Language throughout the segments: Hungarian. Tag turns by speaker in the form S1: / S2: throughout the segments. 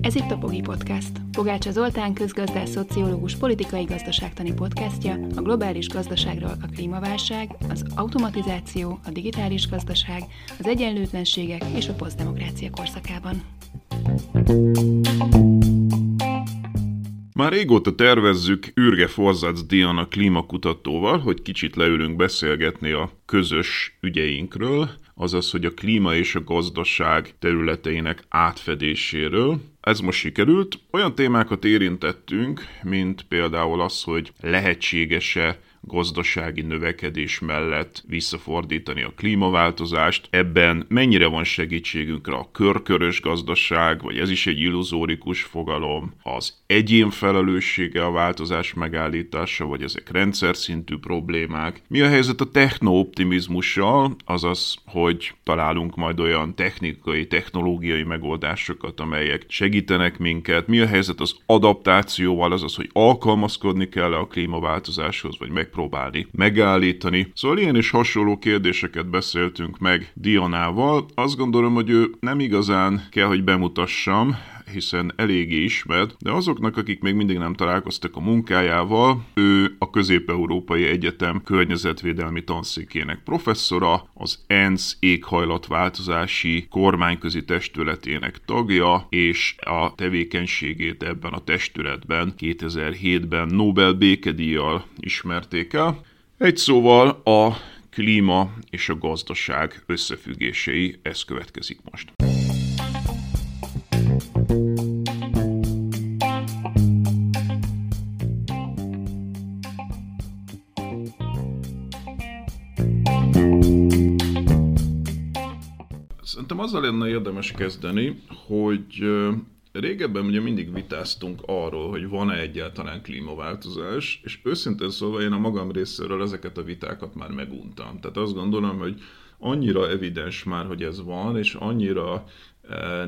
S1: Ez itt a Pogi Podcast. Pogácsa Zoltán közgazdás, szociológus, politikai gazdaságtani podcastja a globális gazdaságról a klímaválság, az automatizáció, a digitális gazdaság, az egyenlőtlenségek és a posztdemokrácia korszakában.
S2: Már régóta tervezzük Ürge Forzac Diana klímakutatóval, hogy kicsit leülünk beszélgetni a közös ügyeinkről, azaz, hogy a klíma és a gazdaság területeinek átfedéséről. Ez most sikerült. Olyan témákat érintettünk, mint például az, hogy lehetséges-e gazdasági növekedés mellett visszafordítani a klímaváltozást. Ebben mennyire van segítségünkre a körkörös gazdaság, vagy ez is egy illuzórikus fogalom, az egyén felelőssége a változás megállítása, vagy ezek rendszer szintű problémák. Mi a helyzet a technooptimizmussal, azaz, hogy találunk majd olyan technikai, technológiai megoldásokat, amelyek segítenek minket. Mi a helyzet az adaptációval, azaz, hogy alkalmazkodni kell a klímaváltozáshoz, vagy meg megpróbálni megállítani. Szóval ilyen és hasonló kérdéseket beszéltünk meg Dianával. Azt gondolom, hogy ő nem igazán kell, hogy bemutassam, hiszen eléggé ismert, de azoknak, akik még mindig nem találkoztak a munkájával, ő a Közép-Európai Egyetem környezetvédelmi tanszékének professzora, az ENSZ éghajlatváltozási kormányközi testületének tagja, és a tevékenységét ebben a testületben 2007-ben Nobel békedíjjal ismerték el. Egy szóval a klíma és a gazdaság összefüggései, ez következik most. Szerintem azzal lenne érdemes kezdeni, hogy régebben ugye mindig vitáztunk arról, hogy van-e egyáltalán klímaváltozás, és őszintén szólva én a magam részéről ezeket a vitákat már meguntam. Tehát azt gondolom, hogy annyira evidens már, hogy ez van, és annyira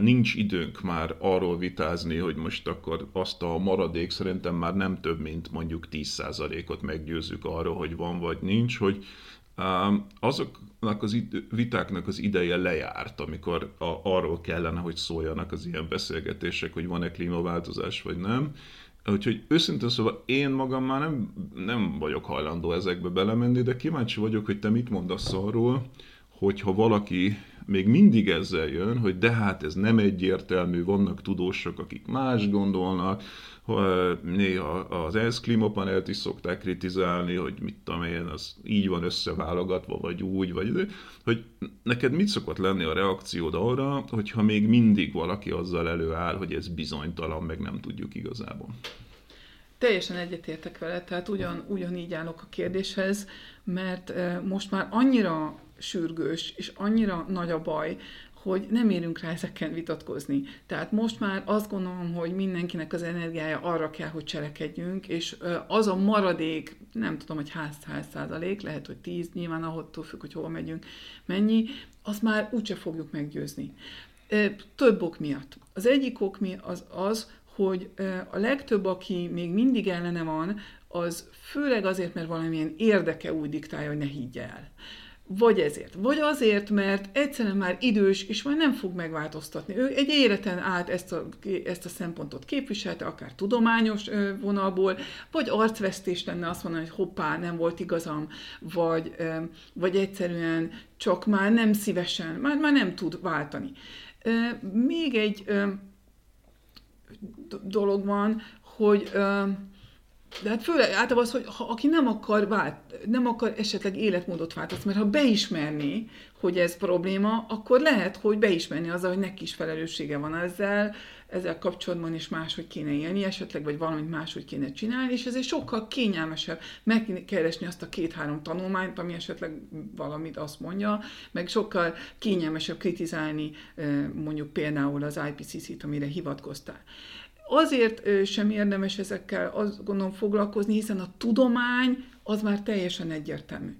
S2: nincs időnk már arról vitázni, hogy most akkor azt a maradék szerintem már nem több, mint mondjuk 10%-ot meggyőzzük arról, hogy van vagy nincs, hogy azoknak az vitáknak az ideje lejárt, amikor a, arról kellene, hogy szóljanak az ilyen beszélgetések, hogy van-e klímaváltozás vagy nem. Úgyhogy őszintén szóval én magam már nem, nem vagyok hajlandó ezekbe belemenni, de kíváncsi vagyok, hogy te mit mondasz arról, hogyha valaki még mindig ezzel jön, hogy de hát ez nem egyértelmű, vannak tudósok, akik más gondolnak, néha az ENSZ klímapanelt is szokták kritizálni, hogy mit tudom én, az így van összeválogatva, vagy úgy, vagy hogy neked mit szokott lenni a reakciód arra, hogyha még mindig valaki azzal előáll, hogy ez bizonytalan, meg nem tudjuk igazából.
S3: Teljesen egyetértek vele, tehát ugyan, ugyanígy állok a kérdéshez, mert most már annyira sürgős, és annyira nagy a baj, hogy nem érünk rá ezeken vitatkozni. Tehát most már azt gondolom, hogy mindenkinek az energiája arra kell, hogy cselekedjünk, és az a maradék, nem tudom, hogy ház, ház százalék, lehet, hogy tíz, nyilván ahhoz függ, hogy hova megyünk, mennyi, azt már úgyse fogjuk meggyőzni. Több ok miatt. Az egyik ok mi az az, hogy a legtöbb, aki még mindig ellene van, az főleg azért, mert valamilyen érdeke úgy diktálja, hogy ne higgye el. Vagy ezért. Vagy azért, mert egyszerűen már idős, és már nem fog megváltoztatni. Ő egy életen át ezt a, ezt a szempontot képviselte, akár tudományos vonalból, vagy arcvesztés lenne azt mondani, hogy hoppá, nem volt igazam, vagy, vagy egyszerűen csak már nem szívesen, már, már nem tud váltani. Még egy dolog van, hogy de hát főleg általában az, hogy ha aki nem akar, vált, nem akar esetleg életmódot változtatni, mert ha beismerni, hogy ez probléma, akkor lehet, hogy beismerni azzal, hogy neki is felelőssége van ezzel, ezzel kapcsolatban is máshogy kéne élni, esetleg, vagy valamit máshogy kéne csinálni, és ezért sokkal kényelmesebb megkeresni azt a két-három tanulmányt, ami esetleg valamit azt mondja, meg sokkal kényelmesebb kritizálni mondjuk például az IPCC-t, amire hivatkoztál. Azért sem érdemes ezekkel azt gondolom foglalkozni, hiszen a tudomány az már teljesen egyértelmű.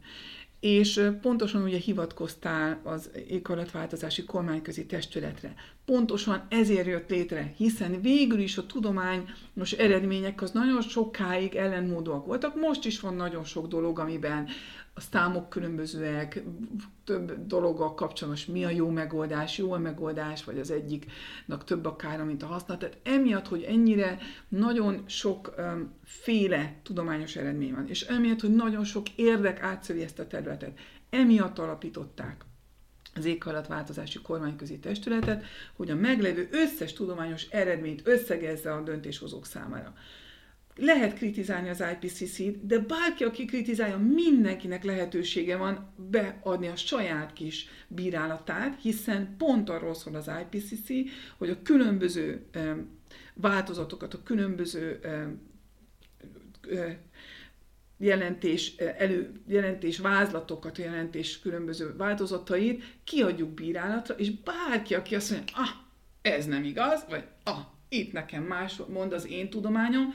S3: És pontosan ugye hivatkoztál az éghajlatváltozási kormányközi testületre. Pontosan ezért jött létre, hiszen végül is a tudomány most eredmények az nagyon sokáig ellenmódúak voltak. Most is van nagyon sok dolog, amiben a számok különbözőek, több dologgal kapcsolatos, mi a jó megoldás, jó a megoldás, vagy az egyiknak több a kára, mint a haszna. Tehát emiatt, hogy ennyire nagyon sok um, féle tudományos eredmény van, és emiatt, hogy nagyon sok érdek átszövi ezt a területet, emiatt alapították az éghajlatváltozási kormányközi testületet, hogy a meglevő összes tudományos eredményt összegezze a döntéshozók számára. Lehet kritizálni az IPCC-t, de bárki, aki kritizálja, mindenkinek lehetősége van beadni a saját kis bírálatát, hiszen pont arról szól az IPCC, hogy a különböző változatokat, a különböző jelentés, elő, jelentés vázlatokat, jelentés különböző változatait kiadjuk bírálatra, és bárki, aki azt mondja, ah, ez nem igaz, vagy ah, itt nekem más mond az én tudományom,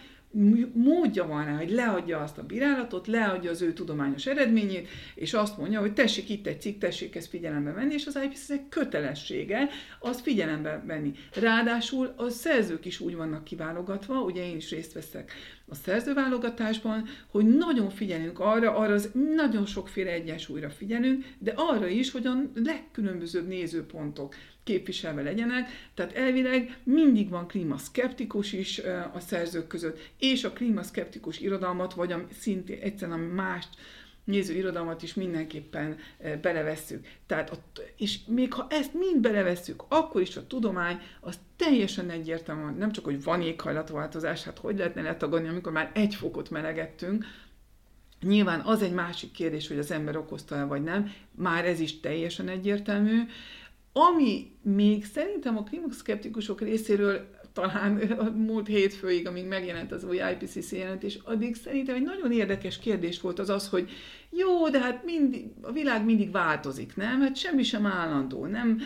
S3: módja van rá, hogy leadja azt a bírálatot, leadja az ő tudományos eredményét, és azt mondja, hogy tessék itt egy cikk, tessék ezt figyelembe venni, és az IPCC kötelessége azt figyelembe venni. Ráadásul a szerzők is úgy vannak kiválogatva, ugye én is részt veszek a szerzőválogatásban, hogy nagyon figyelünk arra, arra az nagyon sokféle egyensúlyra figyelünk, de arra is, hogy a legkülönbözőbb nézőpontok képviselve legyenek, tehát elvileg mindig van klímaszkeptikus is a szerzők között, és a klímaszkeptikus irodalmat, vagy a, szintén egyszerűen a más néző irodalmat is mindenképpen belevesszük. Tehát, a, és még ha ezt mind belevesszük, akkor is a tudomány az teljesen egyértelmű, nem csak, hogy van éghajlatváltozás, hát hogy lehetne letagadni, amikor már egy fokot melegettünk, Nyilván az egy másik kérdés, hogy az ember okozta-e vagy nem, már ez is teljesen egyértelmű, ami még szerintem a klímaszkeptikusok részéről talán a múlt hétfőig, amíg megjelent az új IPCC jelentés, addig szerintem egy nagyon érdekes kérdés volt az az, hogy jó, de hát mindig, a világ mindig változik, nem? Hát semmi sem állandó, nem?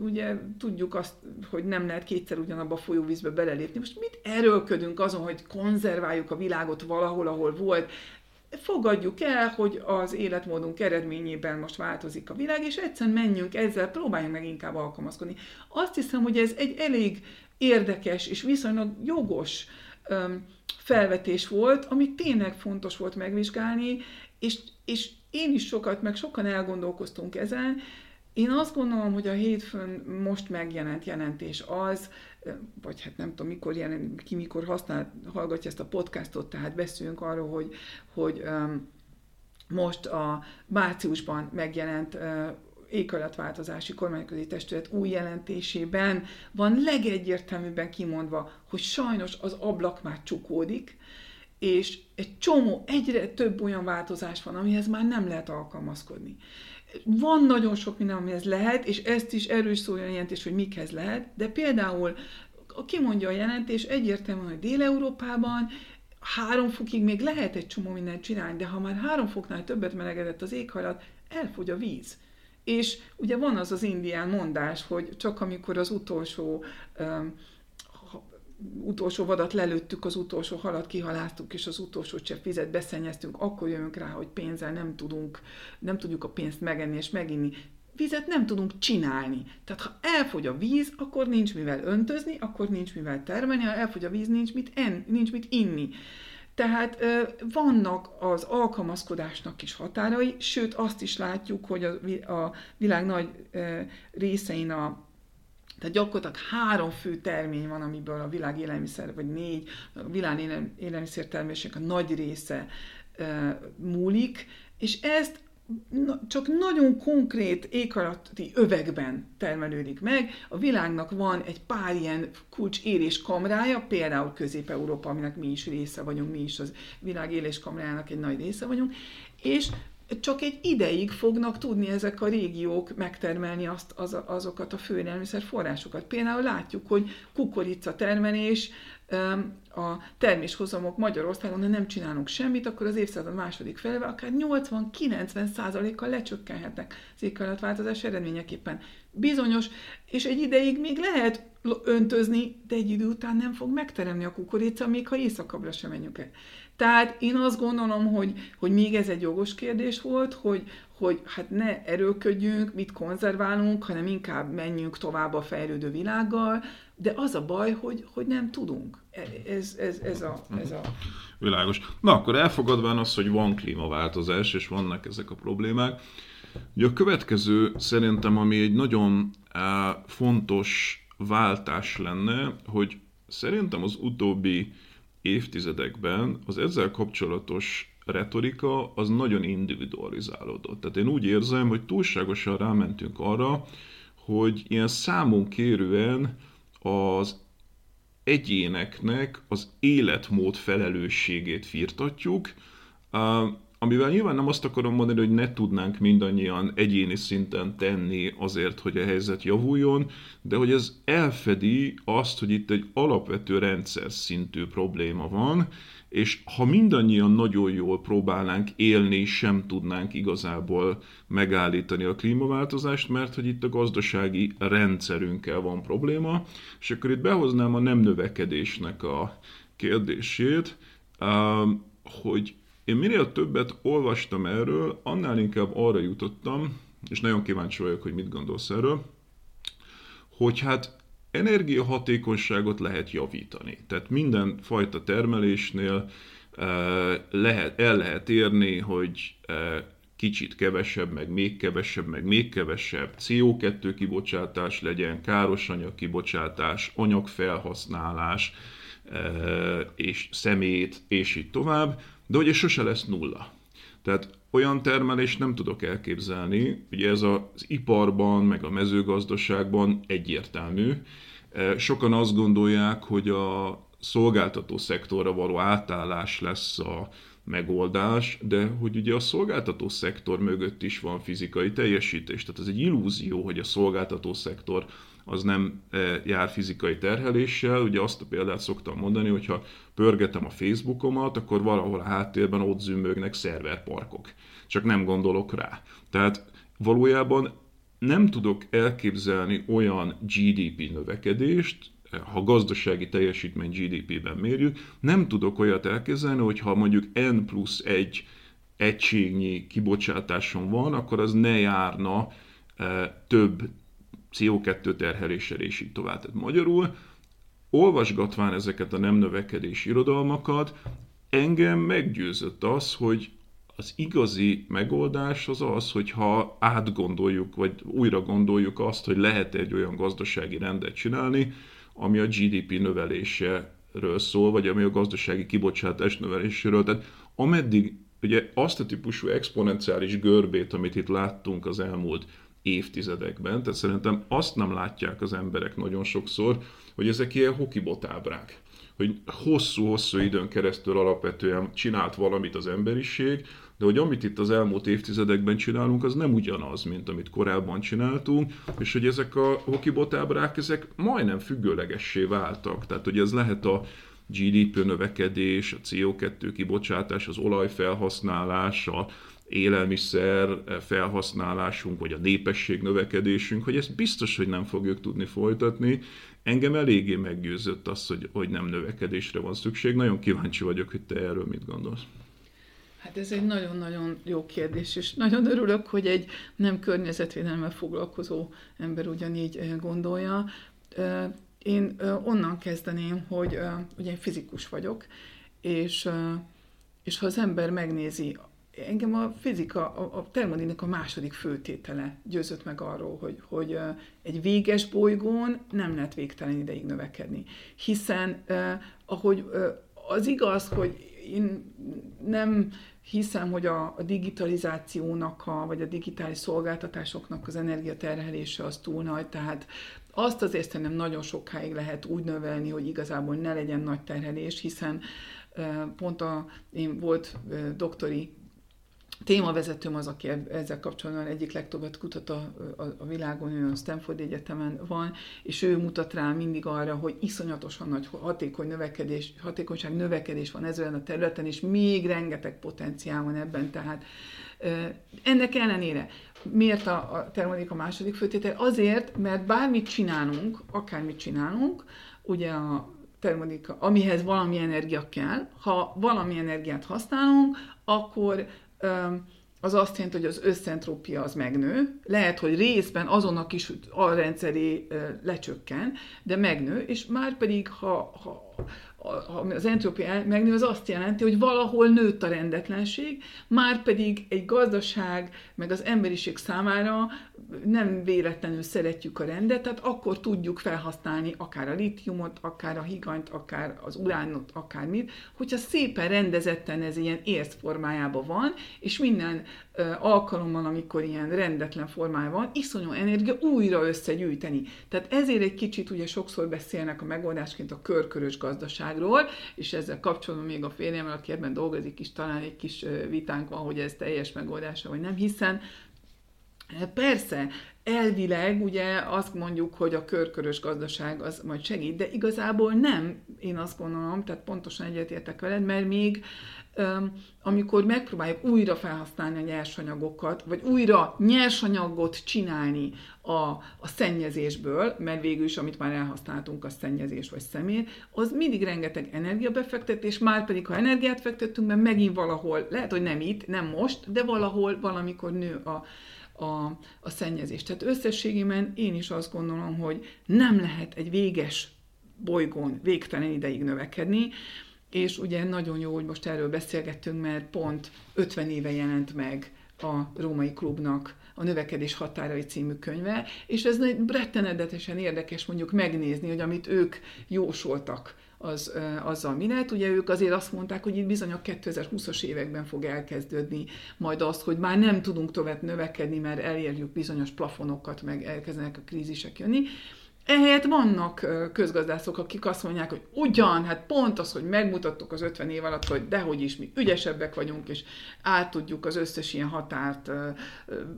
S3: Ugye tudjuk azt, hogy nem lehet kétszer ugyanabba a folyóvízbe belelépni. Most mit erőlködünk azon, hogy konzerváljuk a világot valahol, ahol volt? Fogadjuk el, hogy az életmódunk eredményében most változik a világ, és egyszerűen menjünk ezzel, próbáljunk meg inkább alkalmazkodni. Azt hiszem, hogy ez egy elég érdekes és viszonylag jogos um, felvetés volt, amit tényleg fontos volt megvizsgálni, és, és én is sokat, meg sokan elgondolkoztunk ezen. Én azt gondolom, hogy a hétfőn most megjelent jelentés az, vagy hát nem tudom, mikor jelen, ki mikor használ, hallgatja ezt a podcastot, tehát beszéljünk arról, hogy, hogy um, most a márciusban megjelent uh, éghajlatváltozási kormányközi testület új jelentésében van legegyértelműbben kimondva, hogy sajnos az ablak már csukódik, és egy csomó, egyre több olyan változás van, amihez már nem lehet alkalmazkodni. Van nagyon sok minden, amihez lehet, és ezt is erős szó a jelentés, hogy mikhez lehet, de például kimondja a jelentés egyértelműen, hogy Dél-Európában három fokig még lehet egy csomó mindent csinálni, de ha már három foknál többet melegedett az éghajlat, elfogy a víz. És ugye van az az indián mondás, hogy csak amikor az utolsó um, utolsó vadat lelőttük, az utolsó halat kihaláztuk, és az utolsó csepp vizet beszennyeztünk, akkor jövünk rá, hogy pénzzel nem tudunk, nem tudjuk a pénzt megenni és meginni. Vizet nem tudunk csinálni. Tehát ha elfogy a víz, akkor nincs mivel öntözni, akkor nincs mivel termelni, ha elfogy a víz, nincs mit, en, nincs mit inni. Tehát vannak az alkalmazkodásnak is határai, sőt azt is látjuk, hogy a, a világ nagy részein a tehát gyakorlatilag három fő termény van, amiből a világ élelmiszer, vagy négy, a világ élelmiszer termésének a nagy része e, múlik, és ezt csak nagyon konkrét éghajlati övekben termelődik meg. A világnak van egy pár ilyen kulcs kamrája, például Közép-Európa, aminek mi is része vagyunk, mi is az világ kamrájának egy nagy része vagyunk, és csak egy ideig fognak tudni ezek a régiók megtermelni azt, az, azokat a fő forrásokat. Például látjuk, hogy kukorica termelés, a terméshozamok Magyarországon, ha nem csinálunk semmit, akkor az évszázad második felével akár 80-90 százalékkal lecsökkenhetnek az éghajlatváltozás eredményeképpen. Bizonyos, és egy ideig még lehet öntözni, de egy idő után nem fog megteremni a kukorica, még ha éjszakabbra sem menjünk el. Tehát én azt gondolom, hogy, hogy még ez egy jogos kérdés volt, hogy, hogy hát ne erőködjünk, mit konzerválunk, hanem inkább menjünk tovább a fejlődő világgal, de az a baj, hogy, hogy nem tudunk. Ez, ez, ez, a, ez a...
S2: Világos. Na akkor elfogadván az, hogy van klímaváltozás, és vannak ezek a problémák, Ugye a következő szerintem, ami egy nagyon uh, fontos váltás lenne, hogy szerintem az utóbbi évtizedekben az ezzel kapcsolatos retorika az nagyon individualizálódott. Tehát én úgy érzem, hogy túlságosan rámentünk arra, hogy ilyen számon kérően az egyéneknek az életmód felelősségét firtatjuk, Amivel nyilván nem azt akarom mondani, hogy ne tudnánk mindannyian egyéni szinten tenni azért, hogy a helyzet javuljon, de hogy ez elfedi azt, hogy itt egy alapvető rendszer szintű probléma van, és ha mindannyian nagyon jól próbálnánk élni, sem tudnánk igazából megállítani a klímaváltozást, mert hogy itt a gazdasági rendszerünkkel van probléma, és akkor itt behoznám a nem növekedésnek a kérdését, hogy én minél többet olvastam erről, annál inkább arra jutottam, és nagyon kíváncsi vagyok, hogy mit gondolsz erről, hogy hát energiahatékonyságot lehet javítani. Tehát minden fajta termelésnél eh, lehet, el lehet érni, hogy eh, kicsit kevesebb, meg még kevesebb, meg még kevesebb CO2 kibocsátás legyen, káros anyag kibocsátás, anyagfelhasználás, eh, és szemét, és így tovább de ugye sose lesz nulla. Tehát olyan termelést nem tudok elképzelni, ugye ez az iparban, meg a mezőgazdaságban egyértelmű. E, sokan azt gondolják, hogy a szolgáltató szektorra való átállás lesz a megoldás, de hogy ugye a szolgáltató szektor mögött is van fizikai teljesítés. Tehát ez egy illúzió, hogy a szolgáltató szektor az nem e, jár fizikai terheléssel. Ugye azt a példát szoktam mondani, hogyha pörgetem a Facebookomat, akkor valahol a háttérben ott zümmögnek szerverparkok. Csak nem gondolok rá. Tehát valójában nem tudok elképzelni olyan GDP növekedést, ha gazdasági teljesítmény GDP-ben mérjük, nem tudok olyat elképzelni, hogy ha mondjuk N plusz egy egységnyi kibocsátáson van, akkor az ne járna e, több CO2 terheléssel és így tovább. Tehát magyarul, olvasgatván ezeket a nem növekedési irodalmakat, engem meggyőzött az, hogy az igazi megoldás az az, hogyha átgondoljuk, vagy újra gondoljuk azt, hogy lehet egy olyan gazdasági rendet csinálni, ami a GDP növeléséről szól, vagy ami a gazdasági kibocsátás növeléséről. Tehát ameddig ugye azt a típusú exponenciális görbét, amit itt láttunk az elmúlt évtizedekben, tehát szerintem azt nem látják az emberek nagyon sokszor, hogy ezek ilyen hokibotábrák hogy hosszú-hosszú időn keresztül alapvetően csinált valamit az emberiség, de hogy amit itt az elmúlt évtizedekben csinálunk, az nem ugyanaz, mint amit korábban csináltunk, és hogy ezek a hokibotábrák, ezek majdnem függőlegessé váltak. Tehát, hogy ez lehet a GDP növekedés, a CO2 kibocsátás, az olajfelhasználás, a élelmiszer felhasználásunk, vagy a népesség növekedésünk, hogy ezt biztos, hogy nem fogjuk tudni folytatni. Engem eléggé meggyőzött az, hogy, hogy nem növekedésre van szükség. Nagyon kíváncsi vagyok, hogy te erről mit gondolsz.
S3: Hát ez egy nagyon-nagyon jó kérdés, és nagyon örülök, hogy egy nem környezetvédelemmel foglalkozó ember ugyanígy gondolja. Én eh, onnan kezdeném, hogy ugye én fizikus vagyok, és, és ha az ember megnézi engem a fizika, a, a termodinamika második főtétele győzött meg arról, hogy, hogy egy véges bolygón nem lehet végtelen ideig növekedni. Hiszen eh, ahogy eh, az igaz, hogy én nem hiszem, hogy a, a digitalizációnak, a, vagy a digitális szolgáltatásoknak az energiaterhelése az túl nagy, tehát azt azért szerintem nagyon sokáig lehet úgy növelni, hogy igazából ne legyen nagy terhelés, hiszen pont a, én volt doktori témavezetőm az, aki ezzel kapcsolatban egyik legtöbbet kutat a, a, a világon, ő a Stanford Egyetemen van, és ő mutat rá mindig arra, hogy iszonyatosan nagy hatékony növekedés, hatékonyság növekedés van ezen a területen, és még rengeteg potenciál van ebben, tehát ennek ellenére miért a, a termodik a második főtétel? Azért, mert bármit csinálunk, akármit csinálunk, ugye a termodinamika, amihez valami energia kell. Ha valami energiát használunk, akkor az azt jelenti, hogy az összentrópia az megnő. Lehet, hogy részben azon a kis lecsökken, de megnő, és már pedig, ha ha az entrópia megnő, az azt jelenti, hogy valahol nőtt a rendetlenség, már pedig egy gazdaság, meg az emberiség számára nem véletlenül szeretjük a rendet, tehát akkor tudjuk felhasználni akár a litiumot, akár a higanyt, akár az uránot, akármit, hogyha szépen rendezetten ez ilyen érsz formájában van, és minden alkalommal, amikor ilyen rendetlen formája van, iszonyú energia újra összegyűjteni. Tehát ezért egy kicsit ugye sokszor beszélnek a megoldásként a körkörös gazdaságról, és ezzel kapcsolatban még a férjemmel, aki ebben dolgozik is, talán egy kis vitánk van, hogy ez teljes megoldása, vagy nem, hiszen Persze, elvileg ugye azt mondjuk, hogy a körkörös gazdaság az majd segít, de igazából nem, én azt gondolom, tehát pontosan egyetértek veled, mert még amikor megpróbáljuk újra felhasználni a nyersanyagokat, vagy újra nyersanyagot csinálni a, a szennyezésből, mert végül is, amit már elhasználtunk, a szennyezés vagy személy, az mindig rengeteg energiabefektetés, már pedig, ha energiát fektettünk, mert megint valahol, lehet, hogy nem itt, nem most, de valahol valamikor nő a, a, a szennyezés. Tehát összességében én is azt gondolom, hogy nem lehet egy véges bolygón végtelen ideig növekedni, és ugye nagyon jó, hogy most erről beszélgettünk, mert pont 50 éve jelent meg a Római Klubnak a Növekedés határai című könyve, és ez rettenedetesen érdekes mondjuk megnézni, hogy amit ők jósoltak az, azzal mi lehet. Ugye ők azért azt mondták, hogy itt bizony a 2020-as években fog elkezdődni majd azt, hogy már nem tudunk tovább növekedni, mert elérjük bizonyos plafonokat, meg elkezdenek a krízisek jönni. Ehelyett vannak közgazdászok, akik azt mondják, hogy ugyan, hát pont az, hogy megmutattuk az 50 év alatt, hogy dehogy is mi ügyesebbek vagyunk, és át tudjuk az összes ilyen határt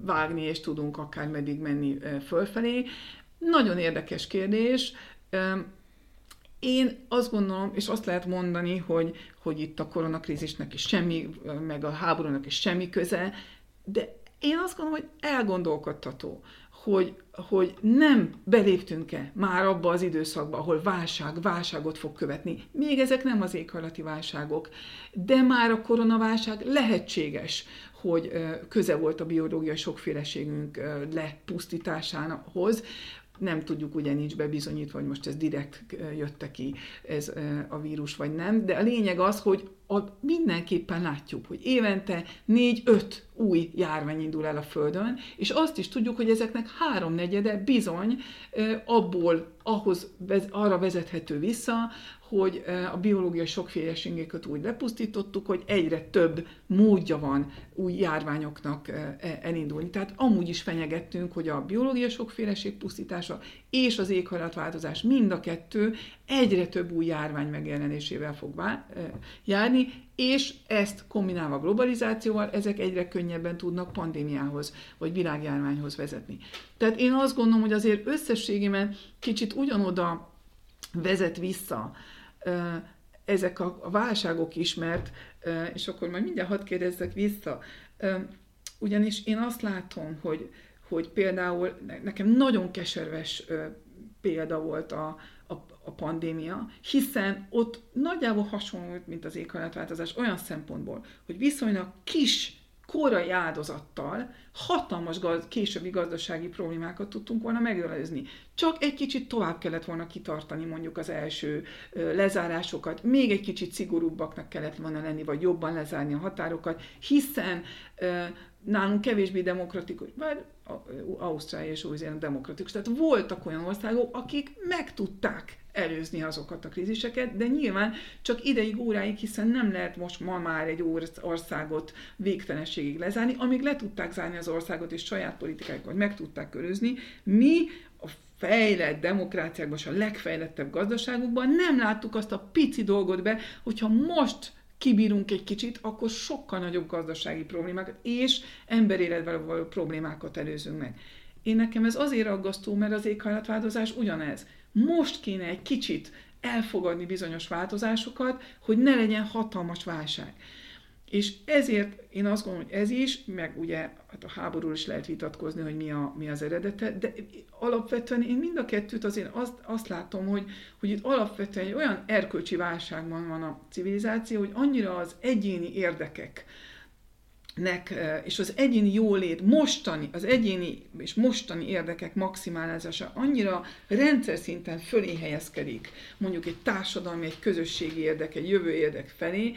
S3: vágni, és tudunk akár meddig menni fölfelé. Nagyon érdekes kérdés. Én azt gondolom, és azt lehet mondani, hogy, hogy itt a koronakrízisnek is semmi, meg a háborúnak is semmi köze, de én azt gondolom, hogy elgondolkodtató, hogy, hogy nem beléptünk-e már abba az időszakba, ahol válság, válságot fog követni. Még ezek nem az éghajlati válságok, de már a koronaválság lehetséges, hogy köze volt a biológiai sokféleségünk lepusztításához, nem tudjuk, ugye nincs bebizonyítva, hogy most ez direkt jötte ki ez a vírus, vagy nem, de a lényeg az, hogy a, mindenképpen látjuk, hogy évente négy-öt új járvány indul el a Földön, és azt is tudjuk, hogy ezeknek háromnegyede bizony abból ahhoz, arra vezethető vissza, hogy a biológiai sokféleségeket úgy lepusztítottuk, hogy egyre több módja van új járványoknak e, elindulni. Tehát amúgy is fenyegettünk, hogy a biológiai sokféleség pusztítása és az éghajlatváltozás mind a kettő egyre több új járvány megjelenésével fog járni, és ezt kombinálva globalizációval, ezek egyre könnyebben tudnak pandémiához, vagy világjárványhoz vezetni. Tehát én azt gondolom, hogy azért összességében kicsit ugyanoda vezet vissza ezek a válságok is, mert, és akkor majd mindjárt hadd kérdezzek vissza, ugyanis én azt látom, hogy, hogy például nekem nagyon keserves példa volt a, a, a pandémia, hiszen ott nagyjából hasonló, mint az éghajlatváltozás olyan szempontból, hogy viszonylag kis korai áldozattal hatalmas gaz, későbbi gazdasági problémákat tudtunk volna megelőzni. Csak egy kicsit tovább kellett volna kitartani mondjuk az első lezárásokat, még egy kicsit szigorúbbaknak kellett volna lenni, vagy jobban lezárni a határokat, hiszen nálunk kevésbé demokratikus, bár Ausztrália és új demokratikus. Tehát voltak olyan országok, akik meg tudták előzni azokat a kríziseket, de nyilván csak ideig, óráig, hiszen nem lehet most ma már egy országot végtelenségig lezárni, amíg le tudták zárni az országot, és saját politikájukat meg tudták körözni, mi a fejlett demokráciákban, és a legfejlettebb gazdaságokban nem láttuk azt a pici dolgot be, hogyha most kibírunk egy kicsit, akkor sokkal nagyobb gazdasági problémákat és emberéletvel való problémákat előzünk meg. Én nekem ez azért aggasztó, mert az éghajlatváltozás ugyanez. Most kéne egy kicsit elfogadni bizonyos változásokat, hogy ne legyen hatalmas válság. És ezért én azt gondolom, hogy ez is, meg ugye hát a háborúról is lehet vitatkozni, hogy mi, a, mi az eredete, de alapvetően én mind a kettőt azért azt, azt látom, hogy, hogy itt alapvetően egy olyan erkölcsi válságban van a civilizáció, hogy annyira az egyéni érdekek, nek, és az egyéni jólét, mostani, az egyéni és mostani érdekek maximálázása annyira rendszer szinten fölé helyezkedik, mondjuk egy társadalmi, egy közösségi érdek, egy jövő érdek felé,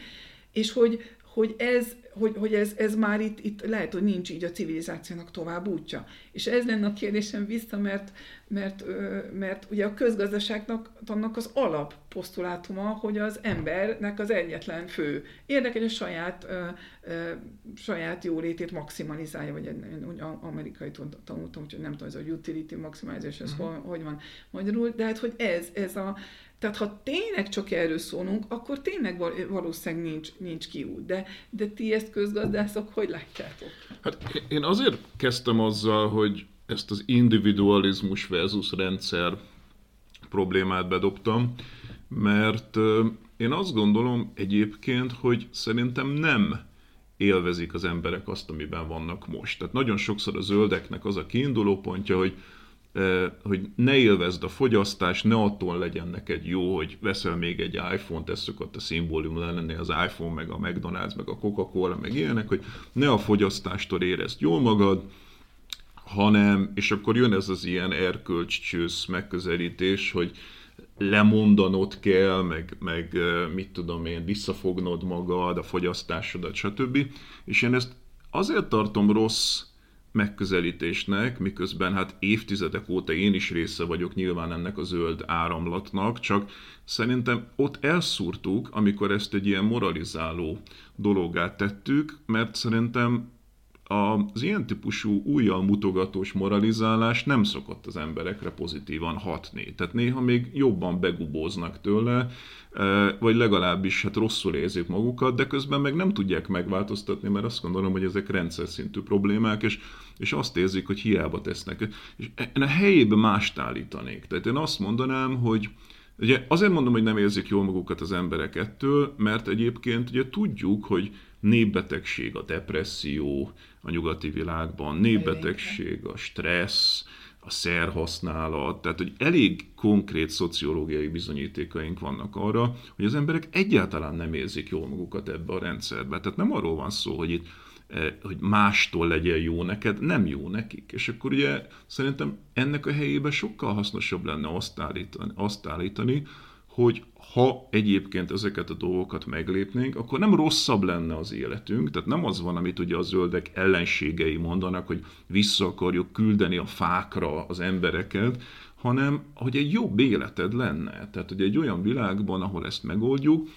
S3: és hogy, hogy ez, hogy, hogy ez, ez már itt, itt lehet, hogy nincs így a civilizációnak tovább útja. És ez lenne a kérdésem vissza, mert, mert, mert ugye a közgazdaságnak annak az alapposztulátuma, hogy az embernek az egyetlen fő érdeke, hogy a saját, ö, ö, saját jólétét maximalizálja, vagy úgy amerikai tanultam, úgyhogy nem tudom, ez a utility maximization, ez uh-huh. hogy van magyarul, de hát, hogy ez, ez a, tehát ha tényleg csak erről szólunk, akkor tényleg valószínűleg nincs, nincs kiút. De, de ti ezt közgazdászok hogy látjátok?
S2: Hát én azért kezdtem azzal, hogy ezt az individualizmus versus rendszer problémát bedobtam, mert én azt gondolom egyébként, hogy szerintem nem élvezik az emberek azt, amiben vannak most. Tehát nagyon sokszor a zöldeknek az a kiinduló pontja, hogy hogy ne élvezd a fogyasztást, ne attól legyen neked jó, hogy veszel még egy iPhone-t, ez szokott a szimbólum lenni, az iPhone, meg a McDonald's, meg a Coca-Cola, meg ilyenek, hogy ne a fogyasztástól érezd jól magad, hanem, és akkor jön ez az ilyen erkölcscsősz megközelítés, hogy lemondanod kell, meg, meg mit tudom én, visszafognod magad, a fogyasztásodat, stb. És én ezt azért tartom rossz megközelítésnek, miközben hát évtizedek óta én is része vagyok nyilván ennek a zöld áramlatnak, csak szerintem ott elszúrtuk, amikor ezt egy ilyen moralizáló dologgá tettük, mert szerintem az ilyen típusú újjal mutogatós moralizálás nem szokott az emberekre pozitívan hatni. Tehát néha még jobban begubóznak tőle, e, vagy legalábbis hát rosszul érzik magukat, de közben meg nem tudják megváltoztatni, mert azt gondolom, hogy ezek rendszer szintű problémák, és, és azt érzik, hogy hiába tesznek. És a helyébe mást állítanék. Tehát én azt mondanám, hogy Ugye azért mondom, hogy nem érzik jól magukat az emberek ettől, mert egyébként ugye tudjuk, hogy népbetegség a depresszió a nyugati világban, népbetegség a stressz, a szerhasználat, tehát hogy elég konkrét szociológiai bizonyítékaink vannak arra, hogy az emberek egyáltalán nem érzik jól magukat ebbe a rendszerbe. Tehát nem arról van szó, hogy itt eh, hogy mástól legyen jó neked, nem jó nekik. És akkor ugye szerintem ennek a helyében sokkal hasznosabb lenne azt állítani, azt állítani hogy ha egyébként ezeket a dolgokat meglépnénk, akkor nem rosszabb lenne az életünk, tehát nem az van, amit ugye a zöldek ellenségei mondanak, hogy vissza akarjuk küldeni a fákra az embereket, hanem hogy egy jobb életed lenne. Tehát, hogy egy olyan világban, ahol ezt megoldjuk,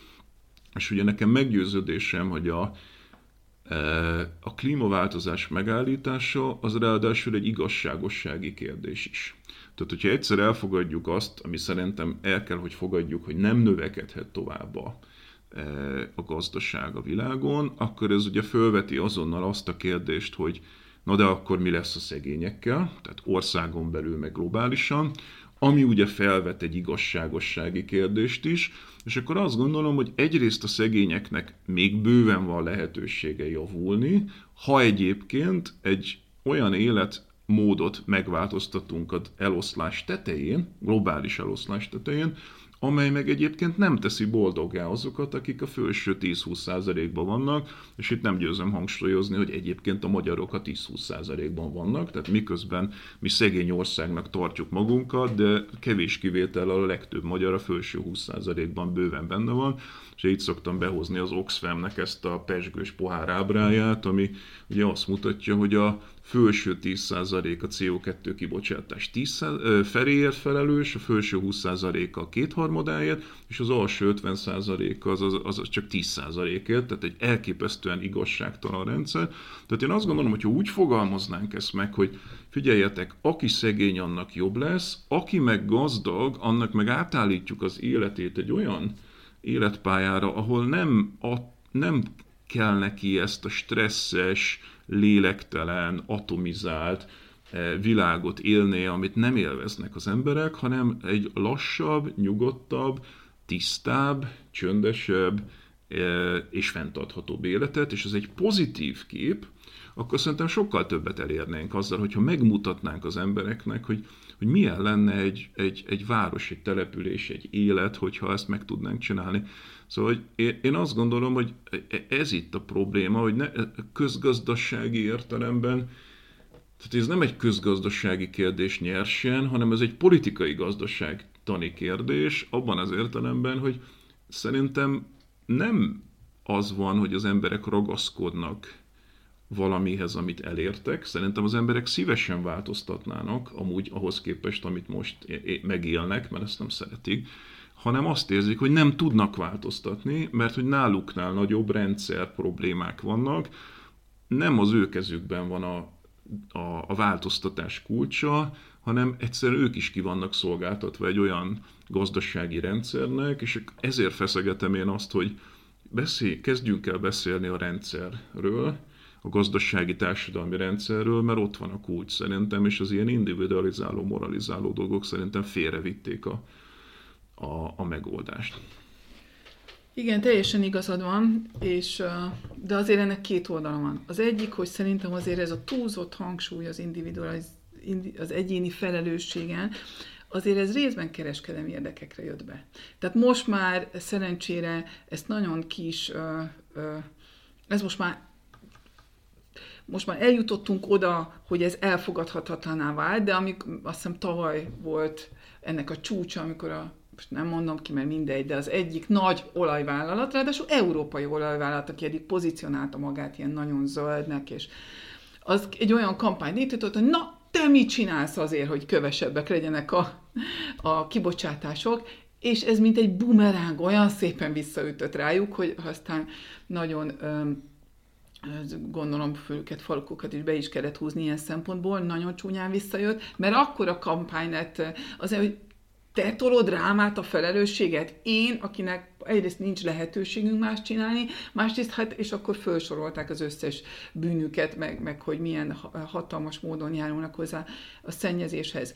S2: és ugye nekem meggyőződésem, hogy a, e, a klímaváltozás megállítása az ráadásul egy igazságossági kérdés is. Tehát, hogyha egyszer elfogadjuk azt, ami szerintem el kell, hogy fogadjuk, hogy nem növekedhet tovább a, e, a gazdaság a világon, akkor ez ugye fölveti azonnal azt a kérdést, hogy na de akkor mi lesz a szegényekkel, tehát országon belül meg globálisan, ami ugye felvet egy igazságossági kérdést is, és akkor azt gondolom, hogy egyrészt a szegényeknek még bőven van lehetősége javulni, ha egyébként egy olyan élet módot megváltoztatunk az eloszlás tetején, globális eloszlás tetején, amely meg egyébként nem teszi boldoggá azokat, akik a felső 10-20%-ban vannak, és itt nem győzöm hangsúlyozni, hogy egyébként a magyarok a 10-20%-ban vannak, tehát miközben mi szegény országnak tartjuk magunkat, de kevés kivétel a legtöbb magyar a felső 20%-ban bőven benne van, és így szoktam behozni az Oxfamnek ezt a pesgős pohár ábráját, ami ugye azt mutatja, hogy a felső 10% a CO2 kibocsátás 10 feléért felelős, a felső 20% a kétharmadáért, és az alsó 50% az, az, az csak 10%-ért, tehát egy elképesztően igazságtalan rendszer. Tehát én azt gondolom, hogy ha úgy fogalmaznánk ezt meg, hogy figyeljetek, aki szegény, annak jobb lesz, aki meg gazdag, annak meg átállítjuk az életét egy olyan életpályára, ahol nem, a, nem kell neki ezt a stresszes, lélektelen, atomizált eh, világot élnie, amit nem élveznek az emberek, hanem egy lassabb, nyugodtabb, tisztább, csöndesebb, és fenntarthatóbb életet, és ez egy pozitív kép, akkor szerintem sokkal többet elérnénk azzal, hogyha megmutatnánk az embereknek, hogy, hogy milyen lenne egy, egy, egy város, egy település, egy élet, hogyha ezt meg tudnánk csinálni. Szóval hogy én, azt gondolom, hogy ez itt a probléma, hogy ne, közgazdasági értelemben tehát ez nem egy közgazdasági kérdés nyersen, hanem ez egy politikai gazdaság tani kérdés, abban az értelemben, hogy szerintem nem az van, hogy az emberek ragaszkodnak valamihez, amit elértek. Szerintem az emberek szívesen változtatnának, amúgy ahhoz képest, amit most megélnek, mert ezt nem szeretik, hanem azt érzik, hogy nem tudnak változtatni, mert hogy náluknál nagyobb rendszer problémák vannak, nem az ő kezükben van a, a, a változtatás kulcsa, hanem egyszerűen ők is ki vannak szolgáltatva egy olyan gazdasági rendszernek, és ezért feszegetem én azt, hogy beszél, kezdjünk el beszélni a rendszerről, a gazdasági társadalmi rendszerről, mert ott van a kulcs szerintem, és az ilyen individualizáló, moralizáló dolgok szerintem félrevitték a, a, a megoldást.
S3: Igen, teljesen igazad van, és, de azért ennek két oldala van. Az egyik, hogy szerintem azért ez a túlzott hangsúly az individualiz, az egyéni felelősségen, azért ez részben kereskedelmi érdekekre jött be. Tehát most már szerencsére ezt nagyon kis, ez most már most már eljutottunk oda, hogy ez elfogadhatatlaná vált, de amik, azt hiszem tavaly volt ennek a csúcsa, amikor a most nem mondom ki, mert mindegy, de az egyik nagy olajvállalat, ráadásul európai olajvállalat, aki eddig pozícionálta magát ilyen nagyon zöldnek, és az egy olyan kampányt indított, hogy na, te mit csinálsz azért, hogy kövesebbek legyenek a, a kibocsátások, és ez mint egy bumeráng olyan szépen visszaütött rájuk, hogy aztán nagyon öm, gondolom főket, falukokat is be is kellett húzni ilyen szempontból, nagyon csúnyán visszajött, mert akkor a kampány lett az, hogy te tolod rám át a felelősséget, én, akinek egyrészt nincs lehetőségünk más csinálni, másrészt hát, és akkor felsorolták az összes bűnüket, meg, meg hogy milyen hatalmas módon járulnak hozzá a szennyezéshez.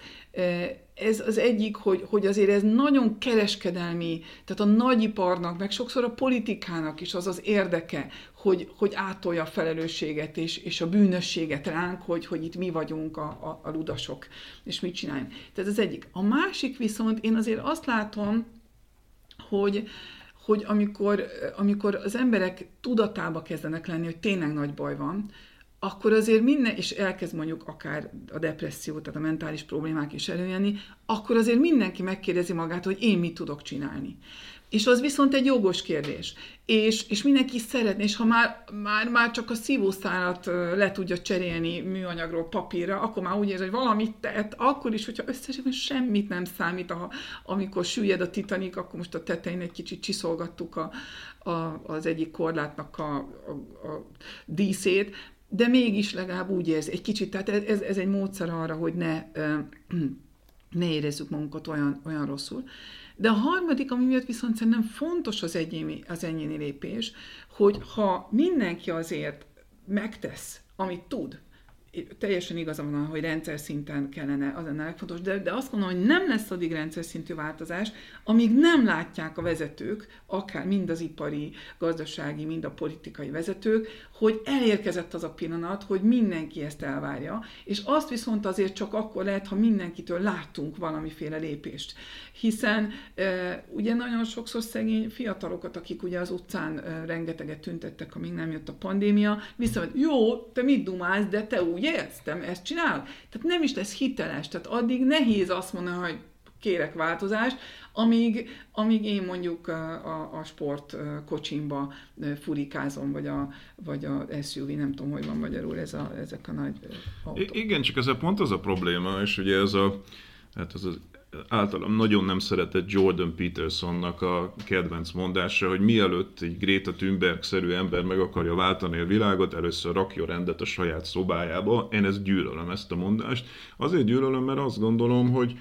S3: Ez az egyik, hogy, hogy azért ez nagyon kereskedelmi, tehát a nagyiparnak, meg sokszor a politikának is az az érdeke, hogy, hogy átolja a felelősséget és, és a bűnösséget ránk, hogy, hogy itt mi vagyunk a, a, a ludasok, és mit csináljunk. Tehát az egyik. A másik viszont én azért azt látom, hogy, hogy amikor, amikor az emberek tudatába kezdenek lenni, hogy tényleg nagy baj van, akkor azért minden, és elkezd mondjuk akár a depresszió, tehát a mentális problémák is előjönni, akkor azért mindenki megkérdezi magát, hogy én mit tudok csinálni. És az viszont egy jogos kérdés. És, és mindenki szeretné, és ha már, már, már csak a szívószálat le tudja cserélni műanyagról papírra, akkor már úgy érzi, hogy valamit tett, akkor is, hogyha összesen semmit nem számít, a, amikor süllyed a titanik, akkor most a tetején egy kicsit csiszolgattuk a, a, az egyik korlátnak a, a, a díszét, de mégis legalább úgy érzi, egy kicsit, tehát ez, ez egy módszer arra, hogy ne, ne érezzük magunkat olyan, olyan rosszul. De a harmadik, ami miatt viszont szerintem fontos az egyéni, az egyéni lépés, hogy ha mindenki azért megtesz, amit tud, teljesen igazam van, hogy rendszer szinten kellene, az lenne legfontos, de, de azt gondolom, hogy nem lesz addig rendszer szintű változás, amíg nem látják a vezetők, akár mind az ipari, gazdasági, mind a politikai vezetők, hogy elérkezett az a pillanat, hogy mindenki ezt elvárja, és azt viszont azért csak akkor lehet, ha mindenkitől látunk valamiféle lépést. Hiszen ugye nagyon sokszor szegény fiatalokat, akik ugye az utcán rengeteget tüntettek, amíg nem jött a pandémia, visszavet, jó, te mit dumálsz, de te úgy élsz, te ezt csinál? Tehát nem is lesz hiteles, tehát addig nehéz azt mondani, hogy kérek változást, amíg, amíg én mondjuk a, a, a sport kocsimba furikázom, vagy a, vagy a SUV, nem tudom, hogy van magyarul ez a, ezek a nagy
S2: autók. Igen, csak ez a pont az a probléma, és ugye ez a, hát az, az általam nagyon nem szeretett Jordan Petersonnak a kedvenc mondása, hogy mielőtt egy Greta Thunberg-szerű ember meg akarja váltani a világot, először rakja rendet a saját szobájába. Én ezt gyűlölöm, ezt a mondást. Azért gyűlölöm, mert azt gondolom, hogy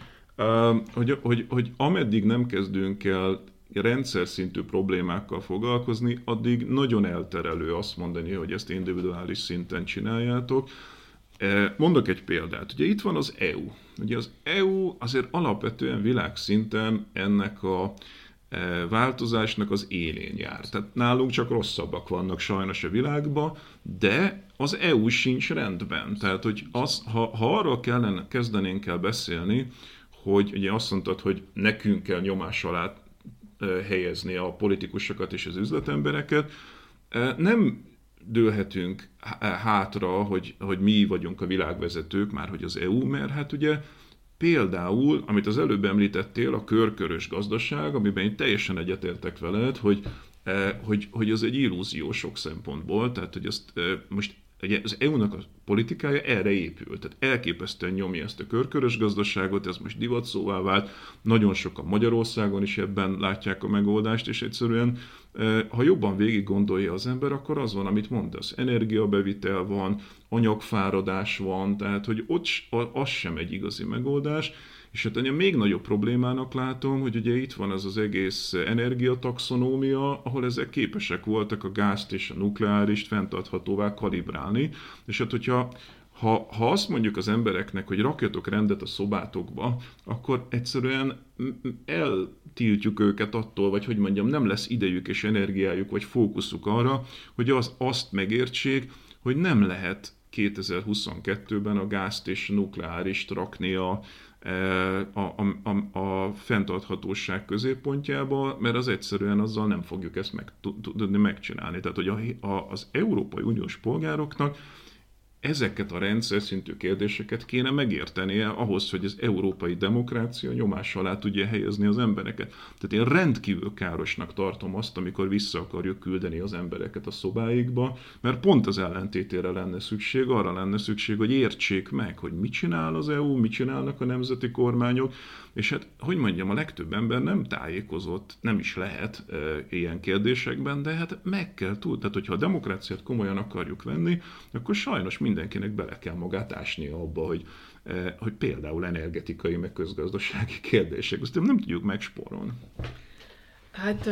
S2: hogy, hogy, hogy ameddig nem kezdünk el rendszer szintű problémákkal foglalkozni, addig nagyon elterelő azt mondani, hogy ezt individuális szinten csináljátok. Mondok egy példát. Ugye itt van az EU. Ugye az EU azért alapvetően világszinten ennek a változásnak az élén jár. Tehát nálunk csak rosszabbak vannak sajnos a világban, de az EU sincs rendben. Tehát, hogy az, ha, ha arról kellene, kezdenénk el beszélni, hogy ugye azt mondtad, hogy nekünk kell nyomás alá helyezni a politikusokat és az üzletembereket, nem dőlhetünk hátra, hogy, hogy mi vagyunk a világvezetők, már hogy az EU, mert hát ugye Például, amit az előbb említettél, a körkörös gazdaság, amiben én teljesen egyetértek veled, hogy, hogy, hogy az egy illúzió sok szempontból, tehát hogy azt most Ugye az EU-nak a politikája erre épül, tehát elképesztően nyomja ezt a körkörös gazdaságot, ez most divatszóvá vált, nagyon sokan Magyarországon is ebben látják a megoldást, és egyszerűen, e, ha jobban végig gondolja az ember, akkor az van, amit mondasz, energiabevitel van, anyagfáradás van, tehát hogy ott az sem egy igazi megoldás, és hát anya még nagyobb problémának látom, hogy ugye itt van ez az egész energiataxonómia, ahol ezek képesek voltak a gázt és a nukleárist fenntarthatóvá kalibrálni, és hát hogyha ha, ha azt mondjuk az embereknek, hogy rakjatok rendet a szobátokba, akkor egyszerűen eltiltjuk őket attól, vagy hogy mondjam, nem lesz idejük és energiájuk, vagy fókuszuk arra, hogy az, azt megértsék, hogy nem lehet 2022-ben a gázt és nukleárist rakni a, a, a, a, a fenntarthatóság középpontjába, mert az egyszerűen azzal nem fogjuk ezt meg, tudni megcsinálni. Tehát, hogy a, a, az Európai Uniós polgároknak ezeket a rendszer szintű kérdéseket kéne megértenie ahhoz, hogy az európai demokrácia nyomás alá tudja helyezni az embereket. Tehát én rendkívül károsnak tartom azt, amikor vissza akarjuk küldeni az embereket a szobáikba, mert pont az ellentétére lenne szükség, arra lenne szükség, hogy értsék meg, hogy mit csinál az EU, mit csinálnak a nemzeti kormányok, és hát, hogy mondjam, a legtöbb ember nem tájékozott, nem is lehet e, ilyen kérdésekben, de hát meg kell tudni. Tehát, hogyha a demokráciát komolyan akarjuk venni, akkor sajnos mindenkinek bele kell magát ásnia abba, hogy, e, hogy például energetikai, meg közgazdasági kérdések. Azt nem tudjuk megspórolni.
S3: Hát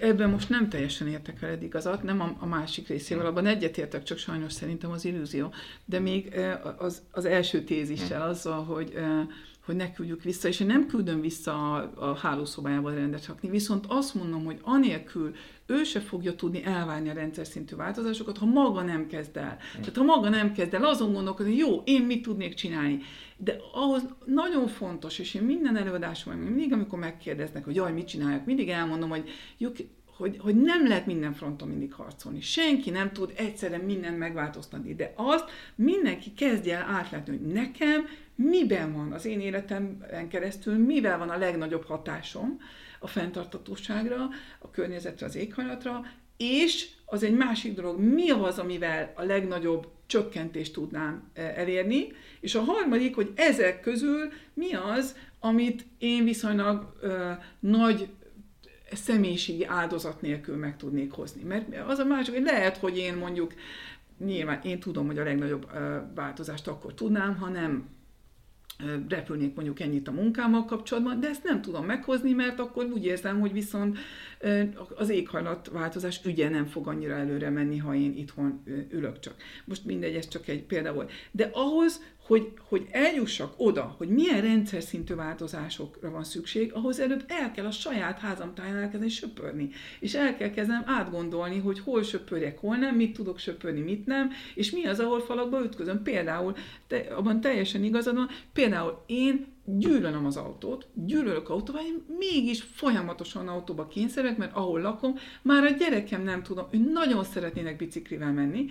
S3: ebben most nem teljesen értek veled igazat, nem a, a másik részével, abban egyetértek, csak sajnos szerintem az illúzió. De még az, az első tézissel azzal, hogy hogy ne küldjük vissza, és én nem küldöm vissza a, a hálószobájába rendet rakni, viszont azt mondom, hogy anélkül ő se fogja tudni elvárni a rendszer szintű változásokat, ha maga nem kezd el. Mm. Tehát ha maga nem kezd el azon gondolkodni, hogy jó, én mit tudnék csinálni. De ahhoz nagyon fontos, és én minden előadásomban, mindig, amikor megkérdeznek, hogy jaj, mit csináljak, mindig elmondom, hogy hogy, hogy nem lehet minden fronton mindig harcolni. Senki nem tud egyszerre mindent megváltoztatni, de azt mindenki kezdje el átlátni, hogy nekem miben van az én életemben keresztül, mivel van a legnagyobb hatásom a fenntartatóságra, a környezetre, az éghajlatra, és az egy másik dolog, mi az, amivel a legnagyobb csökkentést tudnám e, elérni, és a harmadik, hogy ezek közül mi az, amit én viszonylag ö, nagy személyiségi áldozat nélkül meg tudnék hozni. Mert az a másik, hogy lehet, hogy én mondjuk, nyilván én tudom, hogy a legnagyobb változást akkor tudnám, ha nem repülnék mondjuk ennyit a munkámmal kapcsolatban, de ezt nem tudom meghozni, mert akkor úgy érzem, hogy viszont az éghajlatváltozás ügye nem fog annyira előre menni, ha én itthon ülök csak. Most mindegy, ez csak egy példa volt. De ahhoz, hogy, hogy eljussak oda, hogy milyen rendszer szintű változásokra van szükség, ahhoz előbb el kell a saját házam táján elkezdeni söpörni. És el kell kezdenem átgondolni, hogy hol söpörjek, hol nem, mit tudok söpörni, mit nem, és mi az, ahol falakba ütközöm. Például, te, abban teljesen igazad van, például én gyűlölöm az autót, gyűlölök autóval, én mégis folyamatosan autóba kényszerek, mert ahol lakom, már a gyerekem nem tudom, ő nagyon szeretnének biciklivel menni,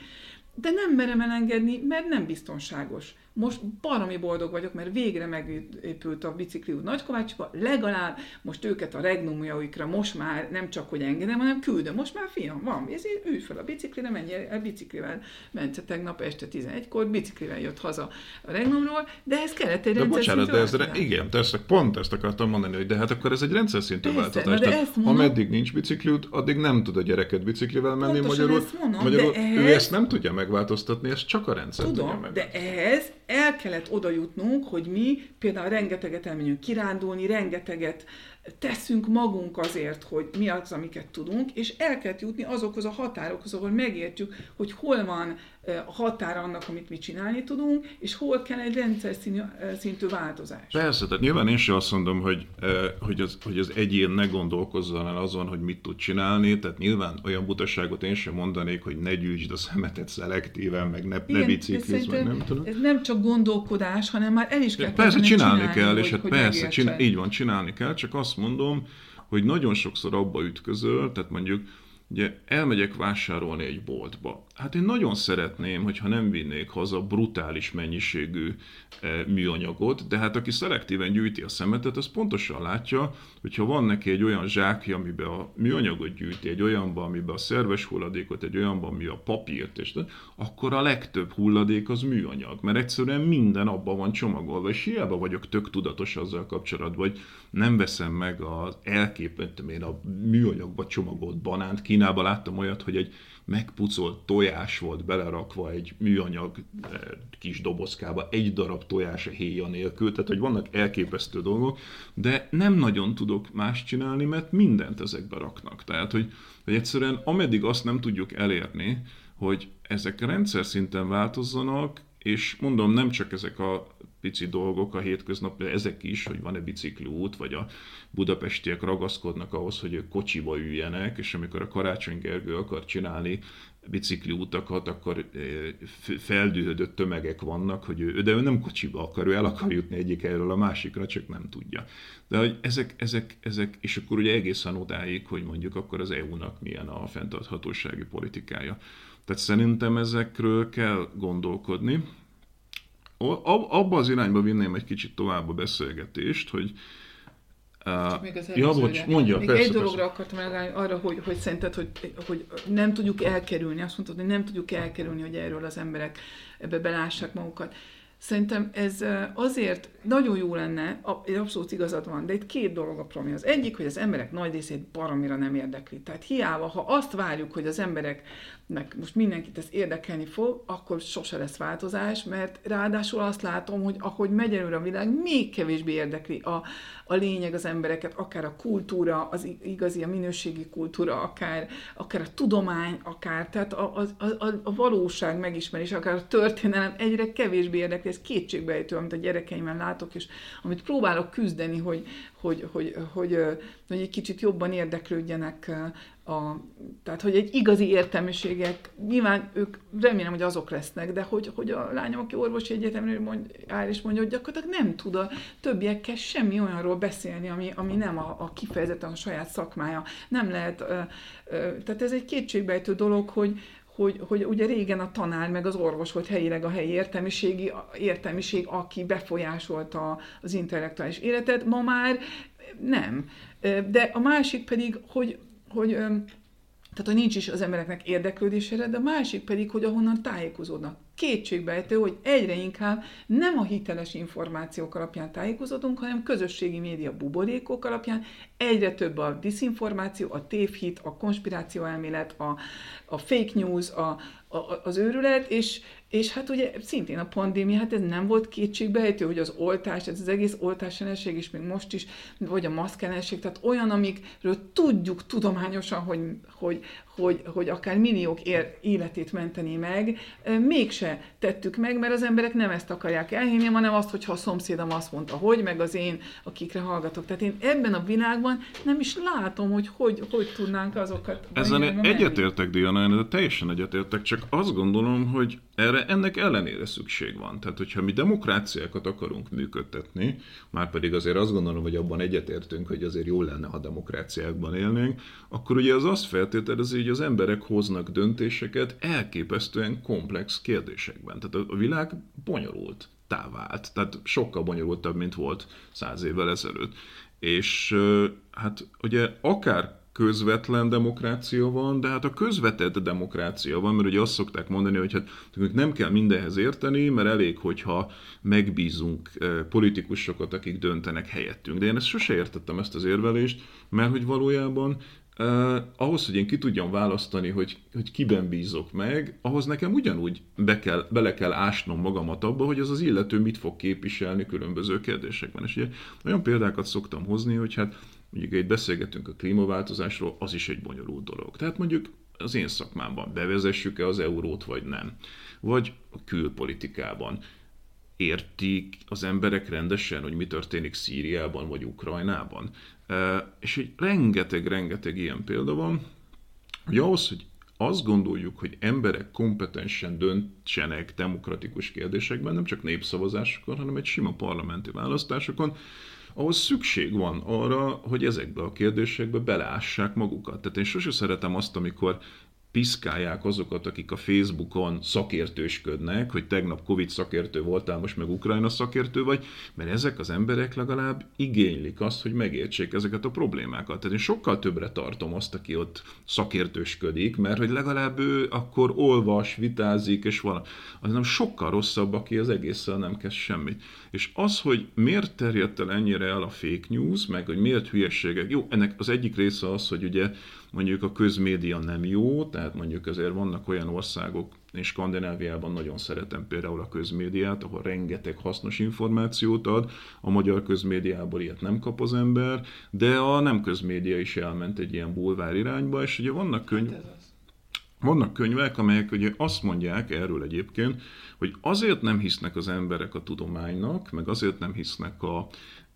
S3: de nem merem elengedni, mert nem biztonságos most baromi boldog vagyok, mert végre megépült a bicikliút Nagykovácsba, legalább most őket a regnumjaikra most már nem csak, hogy engedem, hanem küldöm. Most már fiam, van, ez ülj fel a biciklire, menj el biciklivel. Ment tegnap este 11-kor, biciklivel jött haza a regnumról, de ez kellett egy
S2: de bocsánat, de ez, re, igen, ezt, pont ezt akartam mondani, hogy de hát akkor ez egy rendszer szintű változás.
S3: De ezt mondom,
S2: ameddig nincs bicikliút, addig nem tud a gyereket biciklivel menni magyarul. Ezt mondom, magyarul de ő ezt nem tudja megváltoztatni, ez csak a rendszer
S3: tudom,
S2: tudja meg.
S3: de ehhez el kellett oda jutnunk, hogy mi például rengeteget elmenjünk kirándulni, rengeteget teszünk magunk azért, hogy mi az, amiket tudunk, és el kell jutni azokhoz a határokhoz, ahol megértjük, hogy hol van a határ annak, amit mi csinálni tudunk, és hol kell egy rendszer szintű változás.
S2: Persze, tehát nyilván én sem azt mondom, hogy, hogy, az, hogy az egyén ne gondolkozzon el azon, hogy mit tud csinálni, tehát nyilván olyan butaságot én sem mondanék, hogy ne gyűjtsd a szemetet szelektíven, meg ne, ne bicikliz, meg nem tudom.
S3: Ez nem csak gondolkodás, hanem már el is kell
S2: Persze csinálni, csinálni kell, hogy, és hát persze, csinál, így van, csinálni kell, csak azt mondom, hogy nagyon sokszor abba ütközöl, tehát mondjuk Ugye elmegyek vásárolni egy boltba. Hát én nagyon szeretném, hogyha nem vinnék haza brutális mennyiségű e, műanyagot, de hát aki szelektíven gyűjti a szemetet, az pontosan látja, hogyha van neki egy olyan zsákja, amiben a műanyagot gyűjti, egy olyanban, amiben a szerves hulladékot, egy olyanban, ami a papírt, és akkor a legtöbb hulladék az műanyag, mert egyszerűen minden abban van csomagolva, és hiába vagyok tök tudatos azzal kapcsolatban, hogy nem veszem meg az elképettem én a műanyagba csomagolt banánt, Kínában láttam olyat, hogy egy megpucolt tojás volt belerakva egy műanyag eh, kis dobozkába, egy darab tojás a héja nélkül, tehát hogy vannak elképesztő dolgok, de nem nagyon tudok más csinálni, mert mindent ezekbe raknak. Tehát, hogy, hogy egyszerűen ameddig azt nem tudjuk elérni, hogy ezek rendszer szinten változzanak, és mondom, nem csak ezek a pici dolgok a hétköznap, ezek is, hogy van-e út, vagy a budapestiek ragaszkodnak ahhoz, hogy ők kocsiba üljenek, és amikor a Karácsony Gergő akar csinálni utakat, akkor eh, feldühödött tömegek vannak, hogy ő, de ő nem kocsiba akar, ő el akar jutni egyik erről a másikra, csak nem tudja. De hogy ezek, ezek, ezek, és akkor ugye egészen odáig, hogy mondjuk akkor az EU-nak milyen a fenntarthatósági politikája. Tehát szerintem ezekről kell gondolkodni, abba az irányba vinném egy kicsit tovább a beszélgetést, hogy
S3: csak még az ja, bocs, mondja, még persze, egy dologra persze. akartam megállni, arra, hogy, hogy szerinted, hogy, hogy nem tudjuk elkerülni, azt mondtad, hogy nem tudjuk elkerülni, hogy erről az emberek ebbe belássák magukat. Szerintem ez azért nagyon jó lenne, abszolút igazad van, de itt két dolog a probléma. Az egyik, hogy az emberek nagy részét baromira nem érdekli. Tehát hiába, ha azt várjuk, hogy az emberek meg most mindenkit ez érdekelni fog, akkor sose lesz változás, mert ráadásul azt látom, hogy ahogy megy előre a világ, még kevésbé érdekli a, a lényeg az embereket, akár a kultúra, az igazi, a minőségi kultúra, akár, akár a tudomány, akár, tehát a, a, a, a valóság megismerés, akár a történelem egyre kevésbé érdekli, ez kétségbejtő, amit a gyerekeimben látok, és amit próbálok küzdeni, hogy, hogy, hogy, hogy, hogy, egy kicsit jobban érdeklődjenek a, tehát, hogy egy igazi értelmiségek, nyilván ők remélem, hogy azok lesznek, de hogy, hogy a lányom, aki orvosi egyetemről mond, áll és mondja, hogy gyakorlatilag nem tud a többiekkel semmi olyanról beszélni, ami, ami nem a, a kifejezetten a saját szakmája. Nem lehet, ö, ö, tehát ez egy kétségbejtő dolog, hogy, hogy, hogy ugye régen a tanár meg az orvos volt helyileg a helyi értelmiségi, értelmiség, aki befolyásolta az intellektuális életet, ma már nem. De a másik pedig, hogy hogy tehát, hogy nincs is az embereknek érdeklődésére, de a másik pedig, hogy ahonnan tájékozódnak. Kétségbejtő, hogy egyre inkább nem a hiteles információk alapján tájékozódunk, hanem közösségi média buborékok alapján egyre több a diszinformáció, a tévhit, a konspiráció elmélet, a, a fake news, a, a, az őrület, és, és hát ugye szintén a pandémia, hát ez nem volt kétségbejtő, hogy az oltás, ez az egész oltás ellenség is még most is, vagy a maszk ellenség, tehát olyan, amikről tudjuk tudományosan, hogy, hogy, hogy, hogy akár milliók ér, életét menteni meg, mégse tettük meg, mert az emberek nem ezt akarják elhinni, hanem azt, hogyha a szomszédom azt mondta, hogy, meg az én, akikre hallgatok. Tehát én ebben a világban nem is látom, hogy hogy, hogy tudnánk azokat...
S2: Ezen egyetértek, Diana, de teljesen egyetértek, csak azt gondolom, hogy erre ennek ellenére szükség van. Tehát, hogyha mi demokráciákat akarunk működtetni, már pedig azért azt gondolom, hogy abban egyetértünk, hogy azért jó lenne, ha demokráciákban élnénk, akkor ugye az azt feltételezi, hogy az emberek hoznak döntéseket elképesztően komplex kérdésekben. Tehát a világ bonyolult távált, tehát sokkal bonyolultabb, mint volt száz évvel ezelőtt. És hát ugye akár közvetlen demokrácia van, de hát a közvetett demokrácia van, mert ugye azt szokták mondani, hogy hát nem kell mindenhez érteni, mert elég, hogyha megbízunk politikusokat, akik döntenek helyettünk. De én ezt sose értettem ezt az érvelést, mert hogy valójában Uh, ahhoz, hogy én ki tudjam választani, hogy, hogy kiben bízok meg, ahhoz nekem ugyanúgy be kell, bele kell ásnom magamat abba, hogy az az illető mit fog képviselni különböző kérdésekben. És ugye olyan példákat szoktam hozni, hogy hát mondjuk egy beszélgetünk a klímaváltozásról, az is egy bonyolult dolog. Tehát mondjuk az én szakmámban bevezessük-e az eurót, vagy nem. Vagy a külpolitikában értik az emberek rendesen, hogy mi történik Szíriában vagy Ukrajnában. És egy rengeteg-rengeteg ilyen példa van, hogy ahhoz, hogy azt gondoljuk, hogy emberek kompetensen döntsenek demokratikus kérdésekben, nem csak népszavazásokon, hanem egy sima parlamenti választásokon, ahhoz szükség van arra, hogy ezekbe a kérdésekbe beleássák magukat. Tehát én sose szeretem azt, amikor piszkálják azokat, akik a Facebookon szakértősködnek, hogy tegnap Covid szakértő voltál, most meg Ukrajna szakértő vagy, mert ezek az emberek legalább igénylik azt, hogy megértsék ezeket a problémákat. Tehát én sokkal többre tartom azt, aki ott szakértősködik, mert hogy legalább ő akkor olvas, vitázik, és van. Az nem sokkal rosszabb, aki az egésszel nem kezd semmit. És az, hogy miért terjedt el ennyire el a fake news, meg hogy miért hülyeségek, jó, ennek az egyik része az, hogy ugye mondjuk a közmédia nem jó, tehát mondjuk azért vannak olyan országok, én Skandináviában nagyon szeretem például a közmédiát, ahol rengeteg hasznos információt ad, a magyar közmédiából ilyet nem kap az ember, de a nem közmédia is elment egy ilyen bulvár irányba, és ugye vannak könyv... Hát vannak könyvek, amelyek ugye azt mondják erről egyébként, hogy azért nem hisznek az emberek a tudománynak, meg azért nem hisznek a,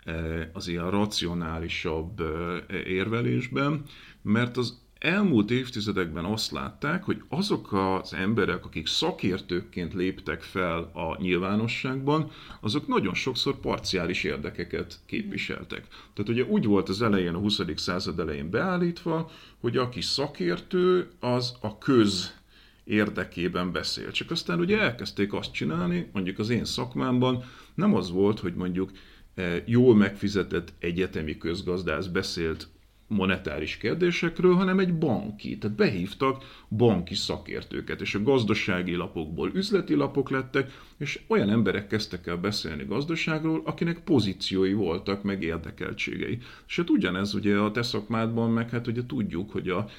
S2: e, az ilyen racionálisabb e, érvelésben, mert az elmúlt évtizedekben azt látták, hogy azok az emberek, akik szakértőkként léptek fel a nyilvánosságban, azok nagyon sokszor parciális érdekeket képviseltek. Tehát ugye úgy volt az elején, a 20. század elején beállítva, hogy aki szakértő, az a köz érdekében beszél. Csak aztán ugye elkezdték azt csinálni, mondjuk az én szakmámban nem az volt, hogy mondjuk eh, jól megfizetett egyetemi közgazdász beszélt monetáris kérdésekről, hanem egy banki. Tehát behívtak banki szakértőket, és a gazdasági lapokból üzleti lapok lettek, és olyan emberek kezdtek el beszélni gazdaságról, akinek pozíciói voltak, meg érdekeltségei. És hát ugyanez ugye a te szakmádban, meg hát ugye tudjuk, hogy a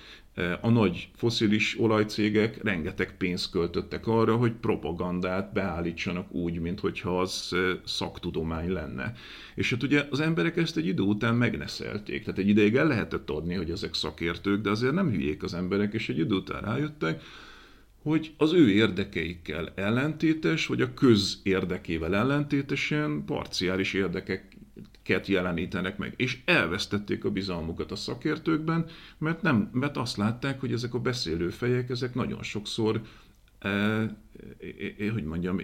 S2: a nagy foszilis olajcégek rengeteg pénzt költöttek arra, hogy propagandát beállítsanak úgy, mintha az szaktudomány lenne. És hát ugye az emberek ezt egy idő után megneszelték. Tehát egy ideig el lehetett adni, hogy ezek szakértők, de azért nem hülyék az emberek, és egy idő után rájöttek, hogy az ő érdekeikkel ellentétes, vagy a köz érdekével ellentétesen parciális érdekek ket jelenítenek meg. És elvesztették a bizalmukat a szakértőkben, mert, nem, mert azt látták, hogy ezek a beszélő fejek, ezek nagyon sokszor hogy mondjam,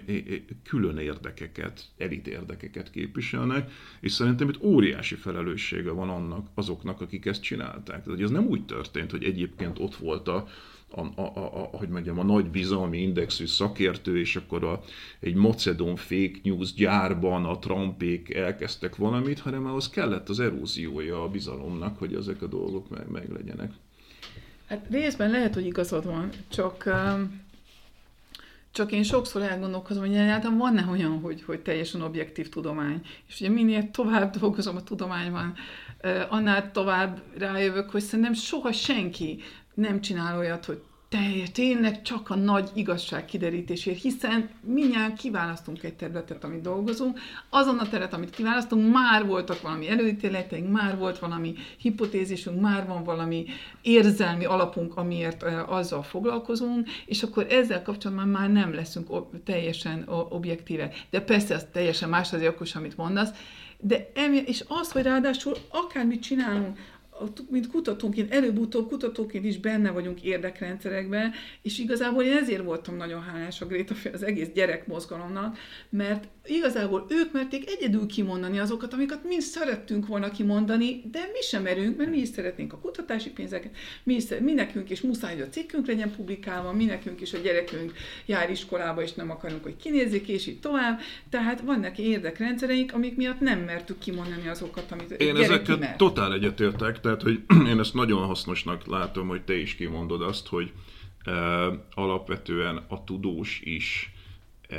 S2: külön érdekeket, elit érdekeket képviselnek, és szerintem itt óriási felelőssége van annak, azoknak, akik ezt csinálták. Tehát ez nem úgy történt, hogy egyébként ott volt a, a, a, a, hogy mondjam, a nagy bizalmi indexű szakértő, és akkor a, egy macedon fake news gyárban a Trumpék elkezdtek valamit, hanem ahhoz kellett az eróziója a bizalomnak, hogy ezek a dolgok meg, meg legyenek.
S3: Hát részben lehet, hogy igazad van, csak um, csak én sokszor elgondolkozom, hogy egyáltalán van-e olyan, hogy, hogy teljesen objektív tudomány. És ugye minél tovább dolgozom a tudományban, annál tovább rájövök, hogy szerintem soha senki nem csinál olyat, hogy teljes, tényleg csak a nagy igazság kiderítésért, hiszen minnyáján kiválasztunk egy területet, amit dolgozunk, azon a terület, amit kiválasztunk, már voltak valami előítéleteink, már volt valami hipotézisünk, már van valami érzelmi alapunk, amiért azzal foglalkozunk, és akkor ezzel kapcsolatban már nem leszünk teljesen objektíve. De persze, az teljesen más az okos, amit mondasz, de emi, és az, hogy ráadásul akármit csinálunk, mint kutatóként, előbb-utóbb kutatóként is benne vagyunk érdekrendszerekben, és igazából én ezért voltam nagyon hálás a Gréta az egész gyerekmozgalomnak, mert igazából ők merték egyedül kimondani azokat, amiket mi szerettünk volna kimondani, de mi sem merünk, mert mi is szeretnénk a kutatási pénzeket, mi, is, mi nekünk is muszáj, hogy a cikkünk legyen publikálva, mi nekünk is a gyerekünk jár iskolába, és nem akarunk, hogy kinézzék, és így tovább. Tehát vannak érdekrendszereink, amik miatt nem mertük kimondani azokat, amit
S2: Én ezeket totál egyetértek, tehát hogy én ezt nagyon hasznosnak látom, hogy te is kimondod azt, hogy e, alapvetően a tudós is e,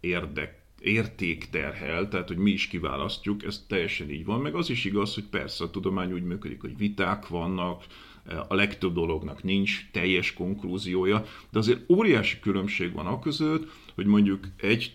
S2: érdek értékterhel, tehát hogy mi is kiválasztjuk, ez teljesen így van, meg az is igaz, hogy persze a tudomány úgy működik, hogy viták vannak, e, a legtöbb dolognak nincs teljes konklúziója, de azért óriási különbség van a között, hogy mondjuk egy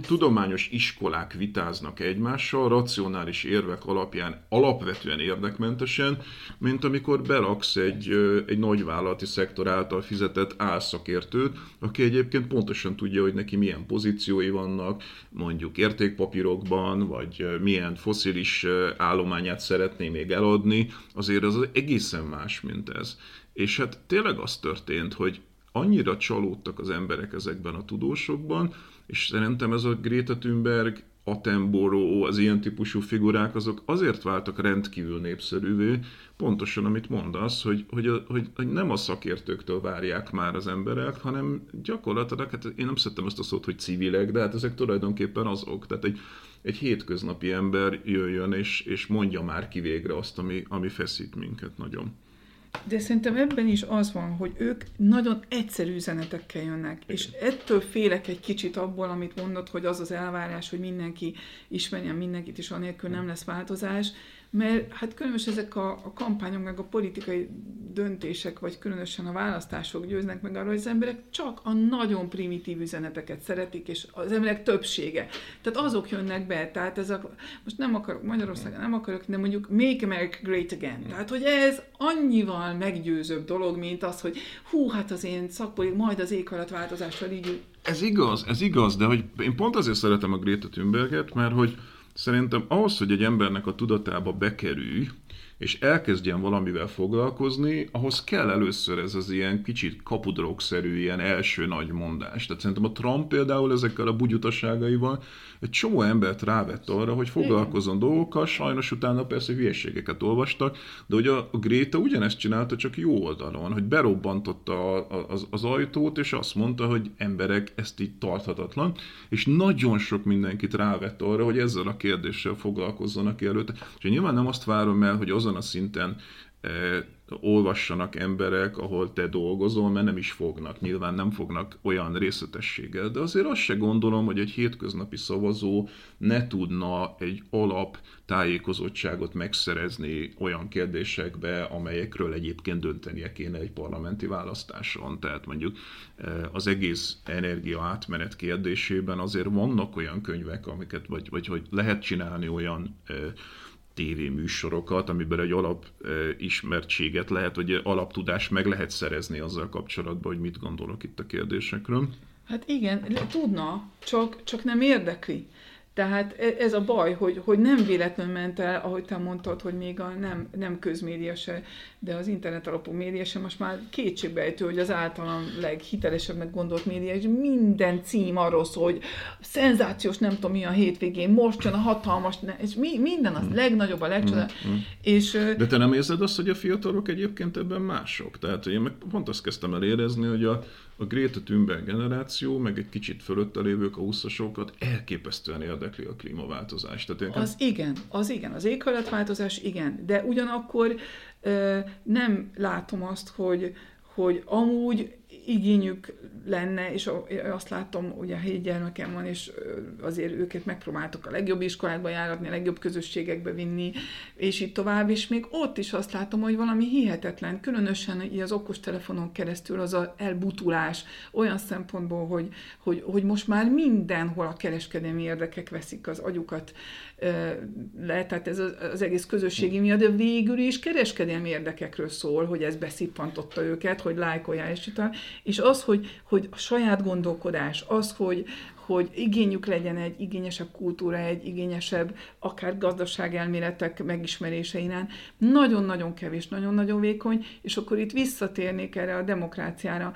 S2: tudományos iskolák vitáznak egymással, racionális érvek alapján alapvetően érdekmentesen, mint amikor beraksz egy, egy nagyvállalati szektor által fizetett álszakértőt, aki egyébként pontosan tudja, hogy neki milyen pozíciói vannak, mondjuk értékpapírokban, vagy milyen foszilis állományát szeretné még eladni, azért az egészen más, mint ez. És hát tényleg az történt, hogy annyira csalódtak az emberek ezekben a tudósokban, és szerintem ez a Greta Thunberg, Attenborough, az ilyen típusú figurák, azok azért váltak rendkívül népszerűvé, pontosan amit mondasz, hogy, hogy, hogy, hogy nem a szakértőktől várják már az emberek, hanem gyakorlatilag, hát én nem szerettem ezt a szót, hogy civilek, de hát ezek tulajdonképpen azok. Tehát egy, egy hétköznapi ember jöjjön és, és mondja már ki végre azt, ami, ami feszít minket nagyon.
S3: De szerintem ebben is az van, hogy ők nagyon egyszerű üzenetekkel jönnek, és ettől félek egy kicsit abból, amit mondod, hogy az az elvárás, hogy mindenki ismerjen mindenkit, és anélkül nem lesz változás, mert hát különösen ezek a, a kampányok, meg a politikai döntések, vagy különösen a választások győznek meg arra, hogy az emberek csak a nagyon primitív üzeneteket szeretik, és az emberek többsége. Tehát azok jönnek be, tehát ez a, most nem akarok, Magyarországon nem akarok, de mondjuk Make America Great Again. Tehát, hogy ez annyival meggyőzőbb dolog, mint az, hogy hú, hát az én szakpolitik, majd az éghajlatváltozással így...
S2: Ez igaz, ez igaz, de hogy én pont azért szeretem a Greta Thunberget, mert hogy Szerintem ahhoz, hogy egy embernek a tudatába bekerülj, és elkezdjen valamivel foglalkozni, ahhoz kell először ez az ilyen kicsit kapudrogszerű, ilyen első nagy mondás. Tehát szerintem a Trump például ezekkel a bugyutaságaival egy csomó embert rávett arra, hogy foglalkozzon dolgokkal, sajnos utána persze hülyeségeket olvastak, de hogy a, Gréta ugyanezt csinálta, csak jó oldalon, hogy berobbantotta az, az ajtót, és azt mondta, hogy emberek, ezt így tarthatatlan, és nagyon sok mindenkit rávett arra, hogy ezzel a kérdéssel foglalkozzanak előtte. És nyilván nem azt várom el, hogy azon a szinten olvassanak emberek, ahol te dolgozol, mert nem is fognak, nyilván nem fognak olyan részletességgel, de azért azt se gondolom, hogy egy hétköznapi szavazó ne tudna egy alap tájékozottságot megszerezni olyan kérdésekbe, amelyekről egyébként döntenie kéne egy parlamenti választáson. Tehát mondjuk az egész energia átmenet kérdésében azért vannak olyan könyvek, amiket, vagy, vagy hogy lehet csinálni olyan tévéműsorokat, amiben egy alap ismertséget lehet, vagy alaptudást meg lehet szerezni azzal kapcsolatban, hogy mit gondolok itt a kérdésekről.
S3: Hát igen, tudna, csak, csak nem érdekli. Tehát e, ez a baj, hogy, hogy nem véletlenül ment el, ahogy te mondtad, hogy még a nem, nem közmédia se, de az internet alapú média se most már kétségbejtő, hogy az általam leghitelesebbnek gondolt média, és minden cím arról szól, hogy szenzációs, nem tudom mi a hétvégén, most jön a hatalmas, és mi, minden az hmm. legnagyobb, a legcsodál. Hmm. Hmm. És,
S2: de te nem érzed azt, hogy a fiatalok egyébként ebben mások? Tehát én meg pont azt kezdtem el érezni, hogy a, a Greta Thunberg generáció, meg egy kicsit fölötte lévők, a 20 elképesztően érdekli a klímaváltozást.
S3: Tehát Az igen, az igen, az éghajlatváltozás igen, de ugyanakkor ö, nem látom azt, hogy, hogy amúgy igényük lenne, és azt látom, a hét gyermekem van, és azért őket megpróbáltuk a legjobb iskolákba járatni, a legjobb közösségekbe vinni, és így tovább, és még ott is azt látom, hogy valami hihetetlen, különösen így az okostelefonon keresztül az a elbutulás olyan szempontból, hogy, hogy, hogy most már mindenhol a kereskedelmi érdekek veszik az agyukat le, tehát ez az, az egész közösségi miatt, de végül is kereskedelmi érdekekről szól, hogy ez beszippantotta őket, hogy lájkolják, és, és az, hogy, hogy a saját gondolkodás, az, hogy, hogy igényük legyen egy igényesebb kultúra, egy igényesebb akár gazdaságelméletek megismerése iránt, nagyon-nagyon kevés, nagyon-nagyon vékony, és akkor itt visszatérnék erre a demokráciára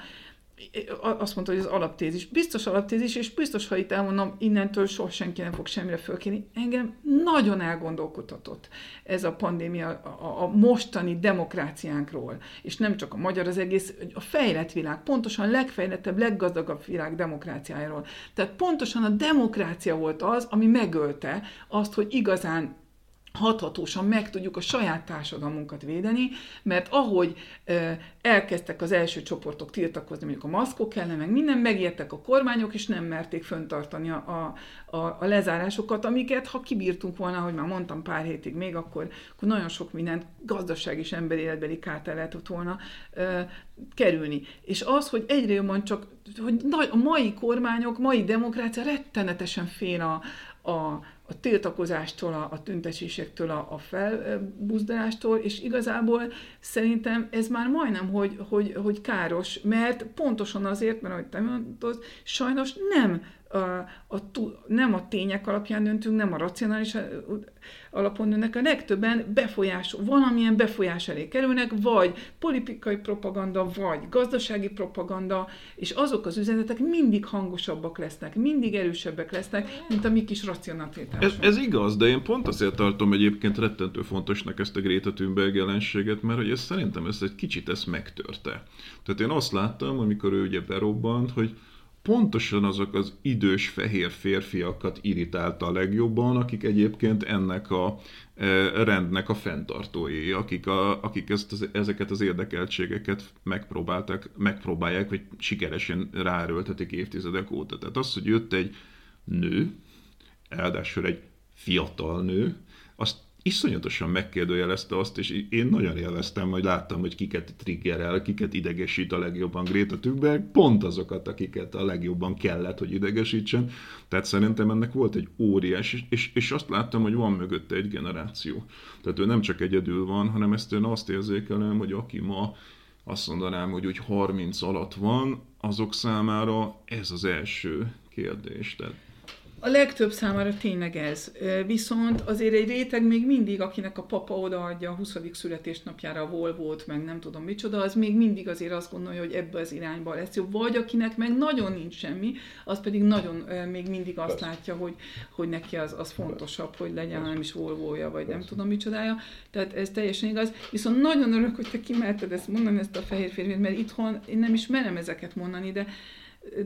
S3: azt mondta, hogy az alaptézis. Biztos alaptézis, és biztos, ha itt elmondom, innentől soha senki nem fog semmire fölkérni. Engem nagyon elgondolkodhatott ez a pandémia a, a mostani demokráciánkról, és nem csak a magyar, az egész, a fejlett világ, pontosan legfejlettebb, leggazdagabb világ demokráciájáról. Tehát pontosan a demokrácia volt az, ami megölte azt, hogy igazán hathatósan meg tudjuk a saját társadalmunkat védeni, mert ahogy elkezdtek az első csoportok tiltakozni, mondjuk a maszkok ellen, meg minden, megijedtek a kormányok, és nem merték föntartani a, a, a lezárásokat, amiket, ha kibírtunk volna, hogy már mondtam pár hétig még, akkor, akkor nagyon sok mindent gazdaság és emberi életbeli kárt el lehetett volna ö, kerülni. És az, hogy egyre jobban csak, hogy a mai kormányok, mai demokrácia rettenetesen fél a, a, a tiltakozástól, a, a tüntetésektől, a, a felbuzdalástól, és igazából szerintem ez már majdnem, hogy, hogy, hogy káros, mert pontosan azért, mert ahogy te mondtad, sajnos nem a, a, nem a tények alapján döntünk, nem a racionális alapon döntnek, a legtöbben befolyás, valamilyen befolyás elé kerülnek, vagy politikai propaganda, vagy gazdasági propaganda, és azok az üzenetek mindig hangosabbak lesznek, mindig erősebbek lesznek, mint a mi kis racionalitásunk.
S2: Ez, ez igaz, de én pont azért tartom egyébként rettentő fontosnak ezt a Greta Thunberg jelenséget, mert hogy ez szerintem ez egy kicsit ezt megtörte. Tehát én azt láttam, amikor ő ugye berobbant, hogy pontosan azok az idős fehér férfiakat irritálta a legjobban, akik egyébként ennek a e, rendnek a fenntartói, akik, a, akik ezt ezeket az érdekeltségeket megpróbáltak, megpróbálják, vagy sikeresen ráerőltetik évtizedek óta. Tehát az, hogy jött egy nő, ráadásul egy fiatal nő, azt iszonyatosan megkérdőjelezte azt, és én nagyon élveztem, hogy láttam, hogy kiket triggerel, kiket idegesít a legjobban Greta Thunberg, pont azokat, akiket a legjobban kellett, hogy idegesítsen. Tehát szerintem ennek volt egy óriás, és, és, azt láttam, hogy van mögötte egy generáció. Tehát ő nem csak egyedül van, hanem ezt én azt érzékelem, hogy aki ma azt mondanám, hogy úgy 30 alatt van, azok számára ez az első kérdés. Tehát
S3: a legtöbb számára tényleg ez. Viszont azért egy réteg még mindig, akinek a papa odaadja a 20. születésnapjára a Volvo-t, meg nem tudom micsoda, az még mindig azért azt gondolja, hogy ebbe az irányba lesz jó. Vagy akinek meg nagyon nincs semmi, az pedig nagyon még mindig azt látja, hogy, hogy neki az, az fontosabb, hogy legyen nem is Volvo-ja, vagy nem tudom micsodája. Tehát ez teljesen igaz. Viszont nagyon örülök, hogy te kimerted ezt mondani, ezt a fehér férfit, mert itthon én nem is merem ezeket mondani, de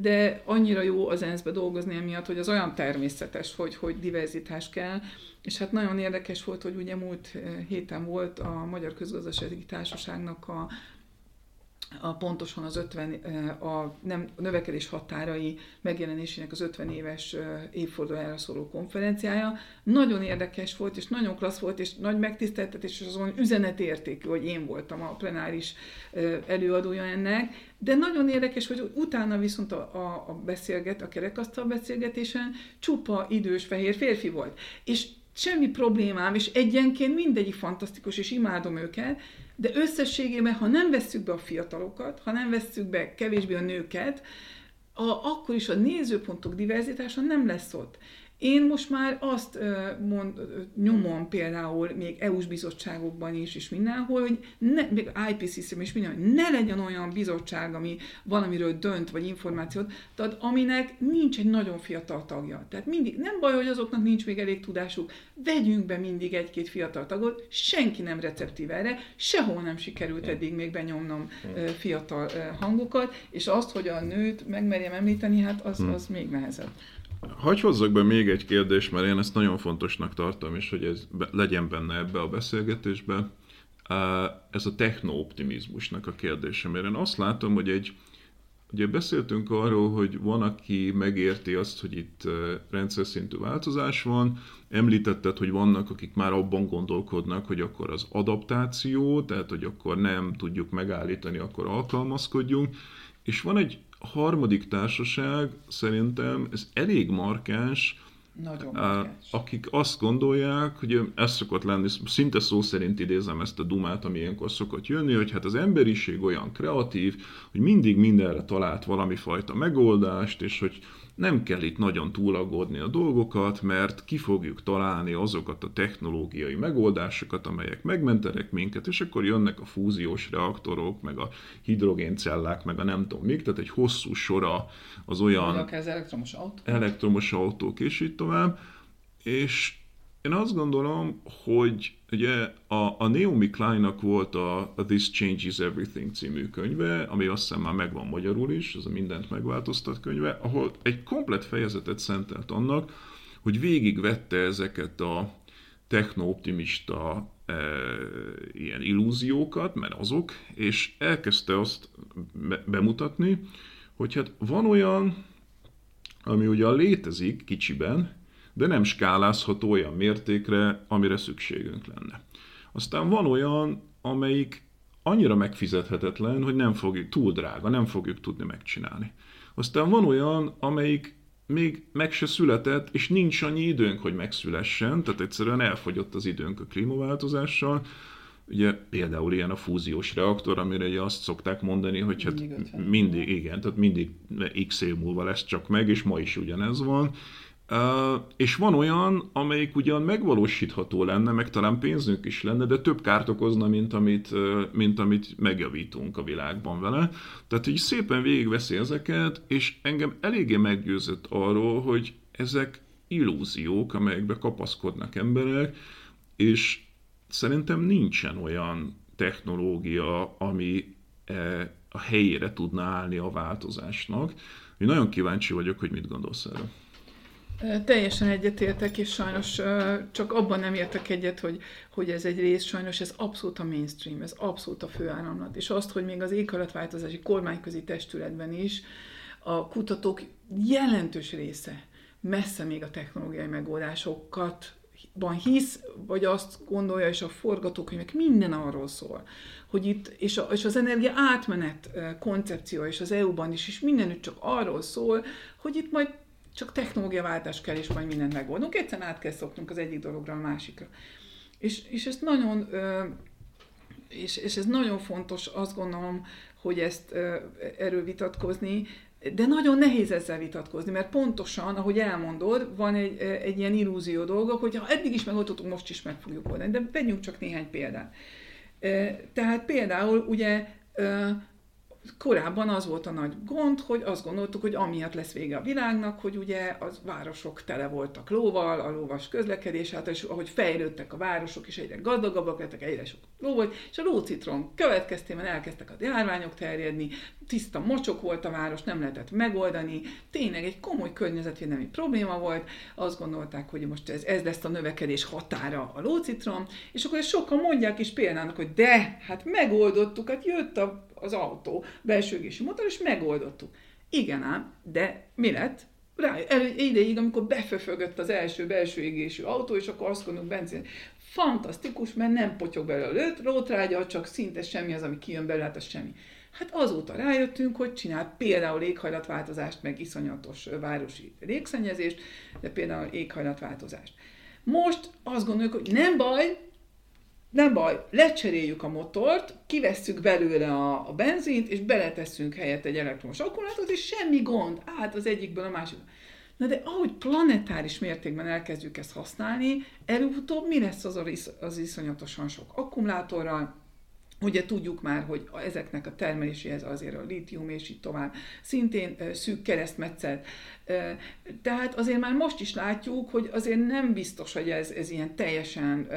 S3: de annyira jó az ENSZ-be dolgozni emiatt, hogy az olyan természetes, hogy, hogy diverzitás kell, és hát nagyon érdekes volt, hogy ugye múlt eh, héten volt a Magyar Közgazdasági Társaságnak a a pontosan az 50, a, nem, a növekedés határai megjelenésének az 50 éves évfordulójára szóló konferenciája. Nagyon érdekes volt, és nagyon klassz volt, és nagy megtiszteltetés, és azon üzenetértékű, hogy én voltam a plenáris előadója ennek, de nagyon érdekes, hogy utána viszont a, a, a beszélget, a kerekasztal beszélgetésen csupa idős fehér férfi volt. És semmi problémám, és egyenként mindegyik fantasztikus, és imádom őket, de összességében, ha nem vesszük be a fiatalokat, ha nem vesszük be kevésbé a nőket, a, akkor is a nézőpontok diverzitása nem lesz ott. Én most már azt mond, nyomom például még EU-s bizottságokban is, és mindenhol, hogy ne, még IPCC is minden, hogy ne legyen olyan bizottság, ami valamiről dönt, vagy információt, tehát aminek nincs egy nagyon fiatal tagja. Tehát mindig, nem baj, hogy azoknak nincs még elég tudásuk, vegyünk be mindig egy-két fiatal tagot, senki nem receptív erre, sehol nem sikerült eddig még benyomnom fiatal hangokat, és azt, hogy a nőt megmerjem említeni, hát az, hm. az még nehezebb.
S2: Hagy hozzak be még egy kérdést, mert én ezt nagyon fontosnak tartom, és hogy ez be, legyen benne ebbe a beszélgetésbe. Ez a techno-optimizmusnak a kérdése, mert én azt látom, hogy egy, ugye beszéltünk arról, hogy van, aki megérti azt, hogy itt rendszer szintű változás van, említetted, hogy vannak, akik már abban gondolkodnak, hogy akkor az adaptáció, tehát hogy akkor nem tudjuk megállítani, akkor alkalmazkodjunk, és van egy harmadik társaság szerintem ez elég markáns,
S3: nagyon markáns.
S2: akik azt gondolják, hogy ez szokott lenni, szinte szó szerint idézem ezt a dumát, ami ilyenkor szokott jönni, hogy hát az emberiség olyan kreatív, hogy mindig mindenre talált valami fajta megoldást, és hogy nem kell itt nagyon túlagódni a dolgokat, mert ki fogjuk találni azokat a technológiai megoldásokat, amelyek megmentenek minket, és akkor jönnek a fúziós reaktorok, meg a hidrogéncellák, meg a nem tudom még, tehát egy hosszú sora az olyan...
S3: az elektromos autók.
S2: Elektromos autók, és így tovább. És én azt gondolom, hogy ugye a, a Naomi Kleinnak volt a, a This Changes Everything című könyve, ami azt hiszem már megvan magyarul is, ez a mindent megváltoztat könyve, ahol egy komplet fejezetet szentelt annak, hogy végigvette ezeket a technooptimista e, ilyen illúziókat, mert azok, és elkezdte azt be- bemutatni, hogy hát van olyan, ami ugyan létezik kicsiben, de nem skálázható olyan mértékre, amire szükségünk lenne. Aztán van olyan, amelyik annyira megfizethetetlen, hogy nem fogjuk, túl drága, nem fogjuk tudni megcsinálni. Aztán van olyan, amelyik még meg se született, és nincs annyi időnk, hogy megszülessen, tehát egyszerűen elfogyott az időnk a klímaváltozással. Ugye például ilyen a fúziós reaktor, amire ugye azt szokták mondani, hogy hát mindig, mindig igen, tehát mindig x év múlva lesz csak meg, és ma is ugyanez van. És van olyan, amelyik ugyan megvalósítható lenne, meg talán pénzünk is lenne, de több kárt okozna, mint amit, mint amit megjavítunk a világban vele. Tehát így szépen végigveszi ezeket, és engem eléggé meggyőzött arról, hogy ezek illúziók, amelyekbe kapaszkodnak emberek, és szerintem nincsen olyan technológia, ami e, a helyére tudna állni a változásnak. Én nagyon kíváncsi vagyok, hogy mit gondolsz erről.
S3: Teljesen egyetértek, és sajnos csak abban nem értek egyet, hogy, hogy ez egy rész, sajnos ez abszolút a mainstream, ez abszolút a főáramlat. És azt, hogy még az éghajlatváltozási kormányközi testületben is a kutatók jelentős része messze még a technológiai megoldásokat van hisz, vagy azt gondolja, és a forgatókönyvek minden arról szól, hogy itt, és, a, és az energia átmenet koncepció, és az EU-ban is, és mindenütt csak arról szól, hogy itt majd csak technológiaváltás kell, és majd mindent megoldunk. Egyszerűen át kell szoknunk az egyik dologra a másikra. És, és ez nagyon és, és ez nagyon fontos, azt gondolom, hogy ezt erről vitatkozni, de nagyon nehéz ezzel vitatkozni, mert pontosan, ahogy elmondod, van egy, egy ilyen illúzió dolga, hogy ha eddig is megoldottuk, most is meg fogjuk oldani. De vegyünk csak néhány példát. Tehát például ugye korábban az volt a nagy gond, hogy azt gondoltuk, hogy amiatt lesz vége a világnak, hogy ugye az városok tele voltak lóval, a lóvas közlekedés, hát és ahogy fejlődtek a városok, és egyre gazdagabbak lettek, egyre sok ló volt, és a lócitrom következtében elkezdtek a járványok terjedni, tiszta mocsok volt a város, nem lehetett megoldani, tényleg egy komoly környezetvédelmi probléma volt, azt gondolták, hogy most ez, ez lesz a növekedés határa a lócitrom, és akkor sokan mondják is például, hogy de, hát megoldottuk, hát jött a az autó, belső égési motor, és megoldottuk. Igen ám, de mi lett? Rá, elő, ideig, amikor beföfögött az első belső égésű autó, és akkor azt gondolunk benzin, fantasztikus, mert nem potyog belőle a rótrágya, csak szinte semmi az, ami kijön belőle, hát az semmi. Hát azóta rájöttünk, hogy csinál például éghajlatváltozást, meg iszonyatos városi légszennyezést, de például éghajlatváltozást. Most azt gondoljuk, hogy nem baj, nem baj, lecseréljük a motort, kivesszük belőle a, a benzint, és beletesszünk helyett egy elektromos akkumulátort, és semmi gond, át az egyikből a másikba. Na de ahogy planetáris mértékben elkezdjük ezt használni, előbb-utóbb mi lesz az, a, az iszonyatosan sok akkumulátorral, Ugye tudjuk már, hogy ezeknek a termeléséhez azért a lítium és így tovább szintén szűk keresztmetszet. Tehát azért már most is látjuk, hogy azért nem biztos, hogy ez, ez ilyen teljesen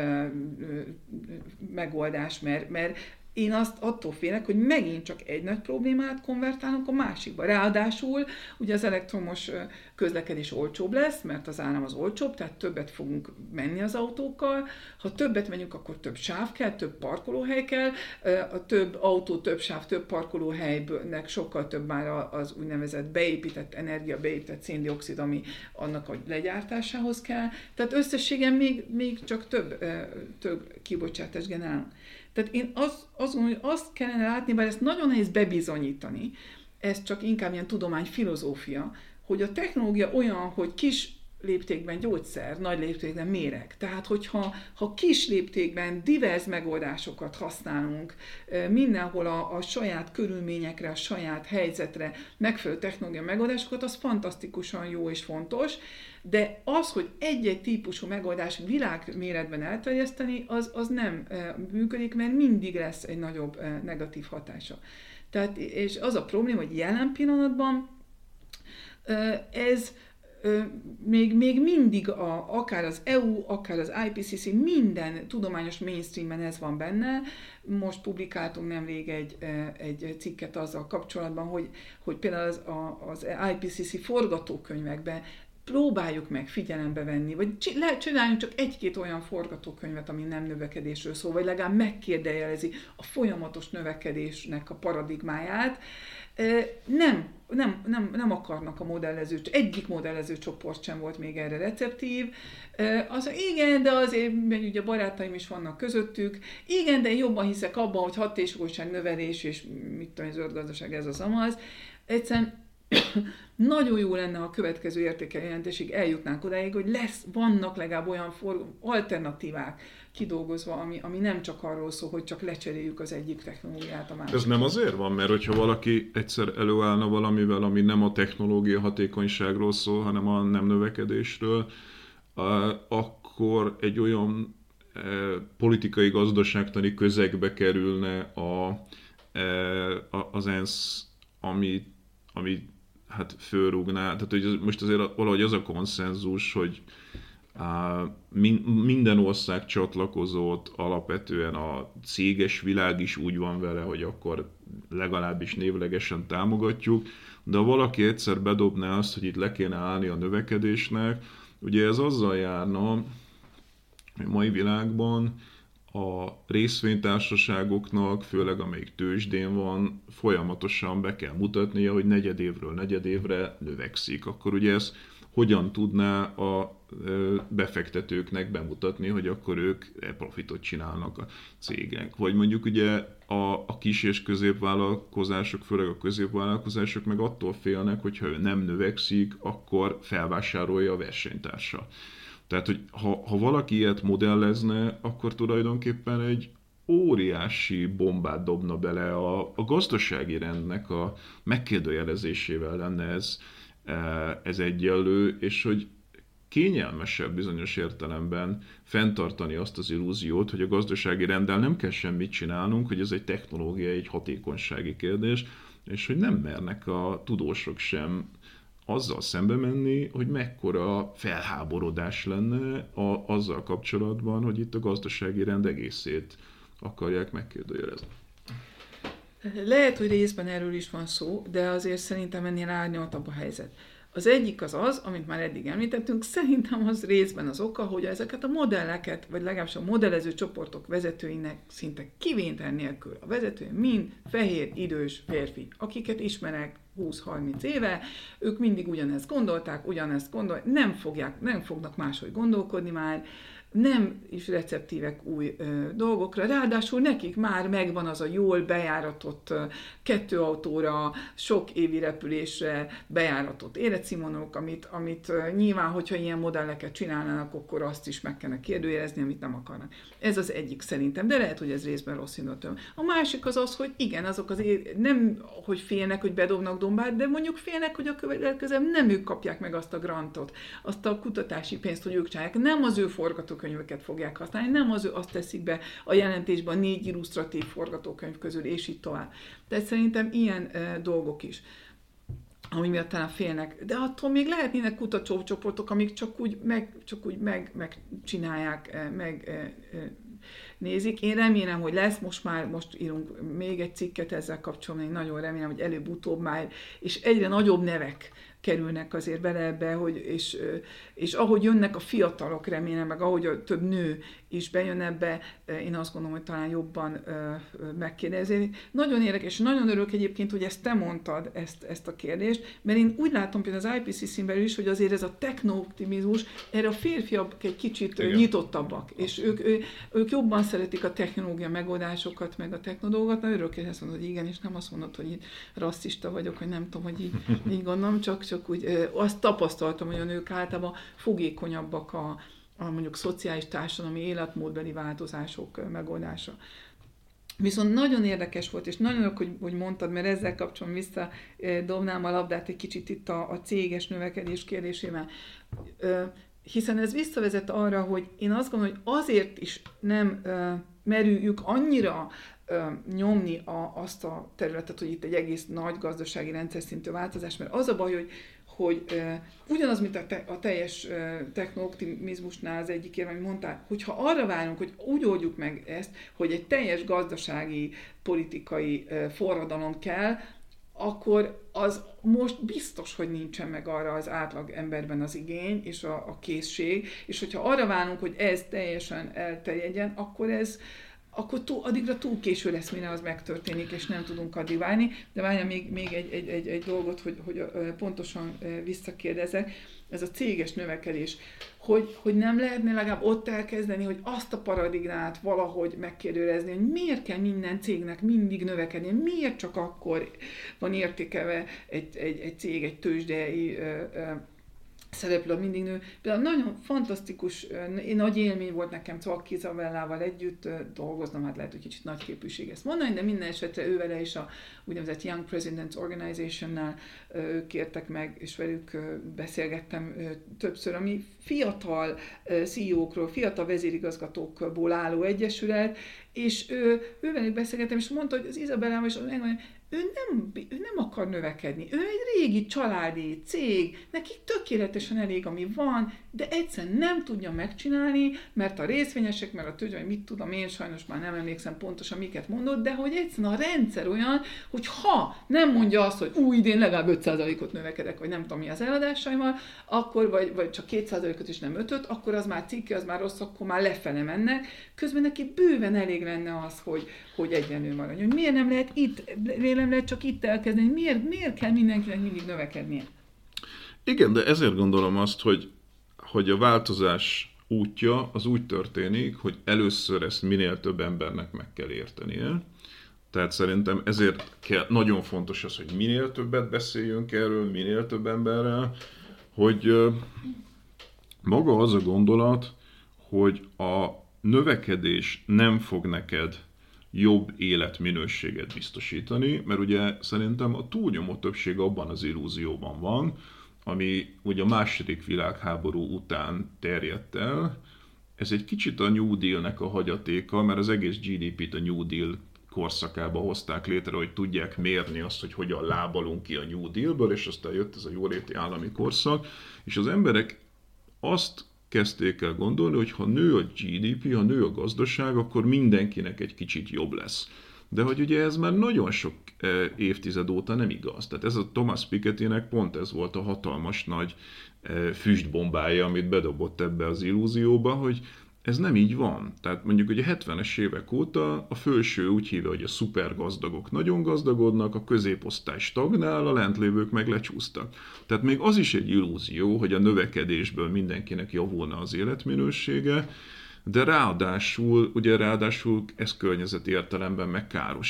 S3: megoldás, mert, mert én azt attól félek, hogy megint csak egy nagy problémát konvertálunk a másikba. Ráadásul ugye az elektromos közlekedés olcsóbb lesz, mert az áram az olcsóbb, tehát többet fogunk menni az autókkal. Ha többet megyünk, akkor több sáv kell, több parkolóhely kell. A több autó, több sáv, több parkolóhelynek sokkal több már az úgynevezett beépített energia, beépített széndiokszid, ami annak a legyártásához kell. Tehát összességen még, még csak több, több kibocsátást generálunk. Tehát én azt, gondolom, hogy azt kellene látni, bár ezt nagyon nehéz bebizonyítani, ez csak inkább ilyen tudomány, filozófia, hogy a technológia olyan, hogy kis léptékben gyógyszer, nagy léptékben méreg. Tehát, hogyha ha kis léptékben divers megoldásokat használunk, mindenhol a, a saját körülményekre, a saját helyzetre megfelelő technológia megoldásokat, az fantasztikusan jó és fontos, de az, hogy egy-egy típusú megoldás világméretben elterjeszteni, az, az nem működik, mert mindig lesz egy nagyobb negatív hatása. Tehát, és az a probléma, hogy jelen pillanatban ez még, még mindig a, akár az EU, akár az IPCC, minden tudományos mainstreamben ez van benne. Most publikáltunk nemrég egy, egy cikket azzal kapcsolatban, hogy, hogy például az, a, az IPCC forgatókönyvekben próbáljuk meg figyelembe venni, vagy csináljunk csak egy-két olyan forgatókönyvet, ami nem növekedésről szól, vagy legalább megkérdejelezi a folyamatos növekedésnek a paradigmáját. Nem, nem, nem, nem akarnak a modellező, egyik modellező csoport sem volt még erre receptív. Az, igen, de azért, mert ugye barátaim is vannak közöttük, igen, de én jobban hiszek abban, hogy hatékonyság növelés, és mit tudom, zöld gazdaság ez az amaz. Egyszerűen nagyon jó lenne, ha a következő értékeljelentésig eljutnánk odáig, hogy lesz, vannak legalább olyan for, alternatívák kidolgozva, ami, ami nem csak arról szól, hogy csak lecseréljük az egyik technológiát a másikra.
S2: Ez nem azért van, mert hogyha valaki egyszer előállna valamivel, ami nem a technológia hatékonyságról szól, hanem a nem növekedésről, akkor egy olyan e, politikai gazdaságtani közegbe kerülne a, e, az ENSZ, ami, ami hát fölrúgná, tehát hogy most azért valahogy az a konszenzus, hogy minden ország csatlakozott, alapvetően a céges világ is úgy van vele, hogy akkor legalábbis névlegesen támogatjuk, de ha valaki egyszer bedobná azt, hogy itt le kéne állni a növekedésnek, ugye ez azzal járna, hogy mai világban a részvénytársaságoknak, főleg amelyik tőzsdén van, folyamatosan be kell mutatnia, hogy negyedévről negyedévre növekszik. Akkor ugye ez hogyan tudná a befektetőknek bemutatni, hogy akkor ők profitot csinálnak a cégek. Vagy mondjuk ugye a, a kis és középvállalkozások, főleg a középvállalkozások meg attól félnek, hogyha ő nem növekszik, akkor felvásárolja a versenytársa. Tehát, hogy ha, ha valaki ilyet modellezne, akkor tulajdonképpen egy óriási bombát dobna bele a, a gazdasági rendnek a megkérdőjelezésével lenne ez, e, ez egyenlő, és hogy kényelmesebb bizonyos értelemben fenntartani azt az illúziót, hogy a gazdasági rendel nem kell semmit csinálnunk, hogy ez egy technológiai, egy hatékonysági kérdés, és hogy nem mernek a tudósok sem azzal szembe menni, hogy mekkora felháborodás lenne a, azzal kapcsolatban, hogy itt a gazdasági rend egészét akarják megkérdőjelezni.
S3: Lehet, hogy részben erről is van szó, de azért szerintem ennél árnyaltabb a helyzet. Az egyik az az, amit már eddig említettünk, szerintem az részben az oka, hogy ezeket a modelleket, vagy legalábbis a modellező csoportok vezetőinek szinte kivétel nélkül a vezető mind fehér, idős férfi, akiket ismerek 20-30 éve, ők mindig ugyanezt gondolták, ugyanezt gondolják, nem, fogják, nem fognak máshogy gondolkodni már, nem is receptívek új ö, dolgokra, ráadásul nekik már megvan az a jól bejáratott ö, kettő autóra, sok évi repülésre bejáratott életszínvonalok, amit, amit ö, nyilván, hogyha ilyen modelleket csinálnának, akkor azt is meg kellene kérdőjelezni, amit nem akarnak. Ez az egyik szerintem, de lehet, hogy ez részben rossz indulatom. A másik az az, hogy igen, azok az é- nem, hogy félnek, hogy bedobnak dombát, de mondjuk félnek, hogy a következő nem ők kapják meg azt a grantot, azt a kutatási pénzt, hogy ők csinálják, nem az ő forgatók forgatókönyveket fogják használni, nem az ő azt teszik be a jelentésben négy illusztratív forgatókönyv közül, és így tovább. Tehát szerintem ilyen e, dolgok is ami miatt talán félnek. De attól még lehetnének kutatócsoportok, amik csak úgy, meg, csak úgy meg, megcsinálják, meg nézik. Én remélem, hogy lesz, most már most írunk még egy cikket ezzel kapcsolatban, én nagyon remélem, hogy előbb-utóbb már, és egyre nagyobb nevek kerülnek azért bele ebbe, hogy, és, és ahogy jönnek a fiatalok, remélem, meg ahogy a több nő is bejön ebbe, én azt gondolom, hogy talán jobban megkérdezni. Nagyon érdekes, és nagyon örülök egyébként, hogy ezt te mondtad, ezt, ezt a kérdést, mert én úgy látom például az IPCC-n belül is, hogy azért ez a technooptimizmus, erre a férfiak egy kicsit Igen. nyitottabbak, és ők, ő, ők jobban szeretik a technológia megoldásokat, meg a technodolgokat, na örülök, hogy ezt mondod, hogy igen, és nem azt mondod, hogy így rasszista vagyok, hogy nem tudom, hogy így, így gondolom, csak, csak úgy azt tapasztaltam, hogy a nők általában fogékonyabbak a, a mondjuk szociális társadalmi életmódbeli változások megoldása. Viszont nagyon érdekes volt, és nagyon örülök, hogy, hogy mondtad, mert ezzel kapcsolatban vissza dobnám a labdát egy kicsit itt a, a céges növekedés kérdésével. Hiszen ez visszavezet arra, hogy én azt gondolom, hogy azért is nem merüljük annyira nyomni a, azt a területet, hogy itt egy egész nagy gazdasági rendszer szintű változás, mert az a baj, hogy hogy uh, ugyanaz, mint a, te, a teljes uh, technooptimizmusnál az egyik érve, amit mondtál, hogyha arra várunk, hogy úgy oldjuk meg ezt, hogy egy teljes gazdasági, politikai uh, forradalom kell, akkor az most biztos, hogy nincsen meg arra az átlag emberben az igény és a, a készség, és hogyha arra várunk, hogy ez teljesen elterjedjen, akkor ez, akkor túl, addigra túl késő lesz, mire az megtörténik, és nem tudunk addig várni. De várjál még, még egy, egy, egy, egy dolgot, hogy, hogy pontosan visszakérdezek. Ez a céges növekedés. Hogy, hogy nem lehetne legalább ott elkezdeni, hogy azt a paradigmát valahogy megkérdőrezni, hogy miért kell minden cégnek mindig növekedni, miért csak akkor van értékelve egy, egy, egy cég, egy tőzsdei szereplő mindig nő. Például nagyon fantasztikus, nagy élmény volt nekem Czak Izabellával együtt dolgoznom, hát lehet, hogy kicsit nagy képűség ezt mondani, de minden esetre ővele is a úgynevezett Young Presidents Organization-nál kértek meg, és velük beszélgettem többször, ami fiatal CEO-król, fiatal vezérigazgatókból álló egyesület, és ő, ővelük beszélgettem, és mondta, hogy az Izabellával is megmondja, ő nem, ő nem akar növekedni. Ő egy régi családi cég, neki tökéletesen elég, ami van, de egyszerűen nem tudja megcsinálni, mert a részvényesek, mert a tőzsde, mit tudom, én sajnos már nem emlékszem pontosan, miket mondott, de hogy egyszerűen a rendszer olyan, hogy ha nem mondja azt, hogy új idén legalább 5%-ot növekedek, vagy nem tudom mi az eladásaimmal, akkor, vagy, vagy csak 2%-ot is nem 5 akkor az már cikke, az már rossz, akkor már lefele mennek. Közben neki bőven elég lenne az, hogy, hogy egyenlő maradjon. Hogy miért nem lehet itt, miért nem lehet csak itt elkezdeni, miért, miért kell mindenkinek mindig növekednie?
S2: Igen, de ezért gondolom azt, hogy hogy a változás útja az úgy történik, hogy először ezt minél több embernek meg kell értenie. Tehát szerintem ezért kell, nagyon fontos az, hogy minél többet beszéljünk erről, minél több emberrel, hogy maga az a gondolat, hogy a növekedés nem fog neked jobb életminőséget biztosítani, mert ugye szerintem a túlnyomó többség abban az illúzióban van, ami ugye a második világháború után terjedt el. Ez egy kicsit a New Deal-nek a hagyatéka, mert az egész GDP-t a New Deal korszakába hozták létre, hogy tudják mérni azt, hogy hogyan lábalunk ki a New Deal-ből, és aztán jött ez a jóléti állami korszak, és az emberek azt kezdték el gondolni, hogy ha nő a GDP, ha nő a gazdaság, akkor mindenkinek egy kicsit jobb lesz. De hogy ugye ez már nagyon sok eh, évtized óta nem igaz. Tehát ez a Thomas Pikettynek pont ez volt a hatalmas nagy eh, füstbombája, amit bedobott ebbe az illúzióba, hogy ez nem így van. Tehát mondjuk hogy a 70-es évek óta a felső úgy hívja, hogy a szupergazdagok nagyon gazdagodnak, a középosztály stagnál, a lentlévők meg lecsúsztak. Tehát még az is egy illúzió, hogy a növekedésből mindenkinek javulna az életminősége, de ráadásul, ugye ráadásul ez környezeti értelemben meg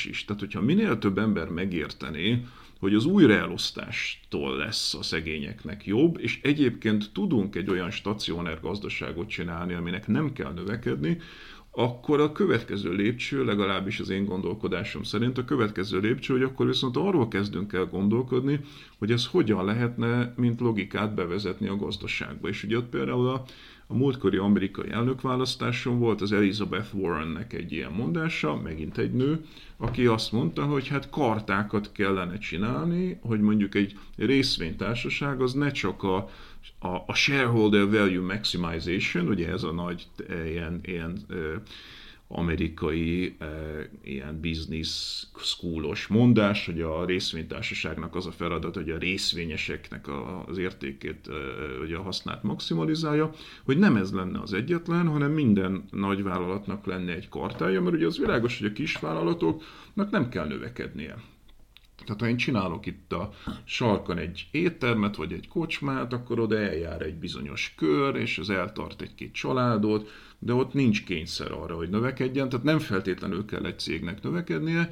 S2: is. Tehát, hogyha minél több ember megértené, hogy az újraelosztástól lesz a szegényeknek jobb, és egyébként tudunk egy olyan stacionár gazdaságot csinálni, aminek nem kell növekedni, akkor a következő lépcső, legalábbis az én gondolkodásom szerint, a következő lépcső, hogy akkor viszont arról kezdünk el gondolkodni, hogy ez hogyan lehetne, mint logikát bevezetni a gazdaságba. És ugye ott például a a múltkori amerikai elnökválasztáson volt az Elizabeth Warrennek egy ilyen mondása, megint egy nő, aki azt mondta, hogy hát kartákat kellene csinálni, hogy mondjuk egy részvénytársaság az ne csak a, a, a shareholder value maximization, ugye ez a nagy ilyen, ilyen amerikai e, ilyen business schoolos mondás, hogy a részvénytársaságnak az a feladat, hogy a részvényeseknek a, az értékét, e, a hasznát maximalizálja, hogy nem ez lenne az egyetlen, hanem minden nagyvállalatnak lenne egy kartája, mert ugye az világos, hogy a kisvállalatoknak nem kell növekednie. Tehát ha én csinálok itt a sarkon egy éttermet, vagy egy kocsmát, akkor oda eljár egy bizonyos kör, és az eltart egy-két családot, de ott nincs kényszer arra, hogy növekedjen, tehát nem feltétlenül kell egy cégnek növekednie,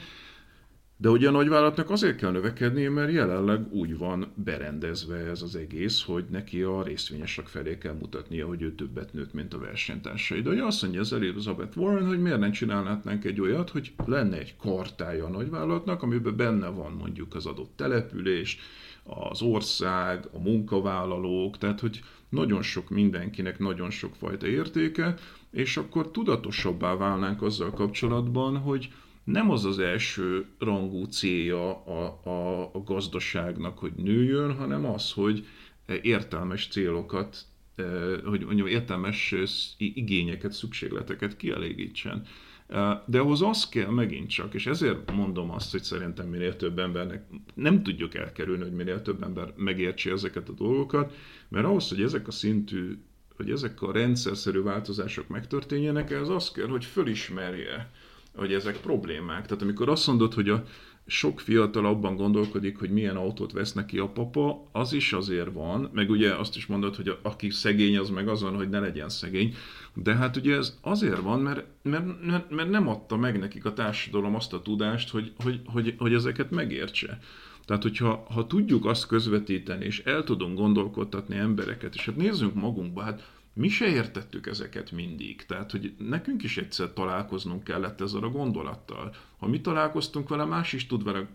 S2: de ugye a nagyvállalatnak azért kell növekednie, mert jelenleg úgy van berendezve ez az egész, hogy neki a részvényesek felé kell mutatnia, hogy ő többet nőtt, mint a versenytársai. De ugye azt mondja az Elizabeth Warren, hogy miért nem csinálhatnánk egy olyat, hogy lenne egy kartája a nagyvállalatnak, amiben benne van mondjuk az adott település, az ország, a munkavállalók, tehát hogy nagyon sok mindenkinek nagyon sok fajta értéke, és akkor tudatosabbá válnánk azzal kapcsolatban, hogy nem az az első rangú célja a, a, a gazdaságnak, hogy nőjön, hanem az, hogy értelmes célokat, hogy mondjam, értelmes igényeket, szükségleteket kielégítsen. De ahhoz az kell megint csak, és ezért mondom azt, hogy szerintem minél több embernek nem tudjuk elkerülni, hogy minél több ember megértse ezeket a dolgokat, mert ahhoz, hogy ezek a szintű, hogy ezek a rendszerszerű változások megtörténjenek, ez az kell, hogy fölismerje, hogy ezek problémák. Tehát amikor azt mondod, hogy a sok fiatal abban gondolkodik, hogy milyen autót vesz neki a papa, az is azért van, meg ugye azt is mondod, hogy aki szegény, az meg azon, hogy ne legyen szegény, de hát ugye ez azért van, mert, mert, mert, mert nem adta meg nekik a társadalom azt a tudást, hogy, hogy, hogy, hogy ezeket megértse. Tehát, hogyha ha tudjuk azt közvetíteni, és el tudunk gondolkodtatni embereket, és hát nézzünk magunkba, hát mi se értettük ezeket mindig. Tehát, hogy nekünk is egyszer találkoznunk kellett ezzel a gondolattal. Ha mi találkoztunk vele, más is tud vele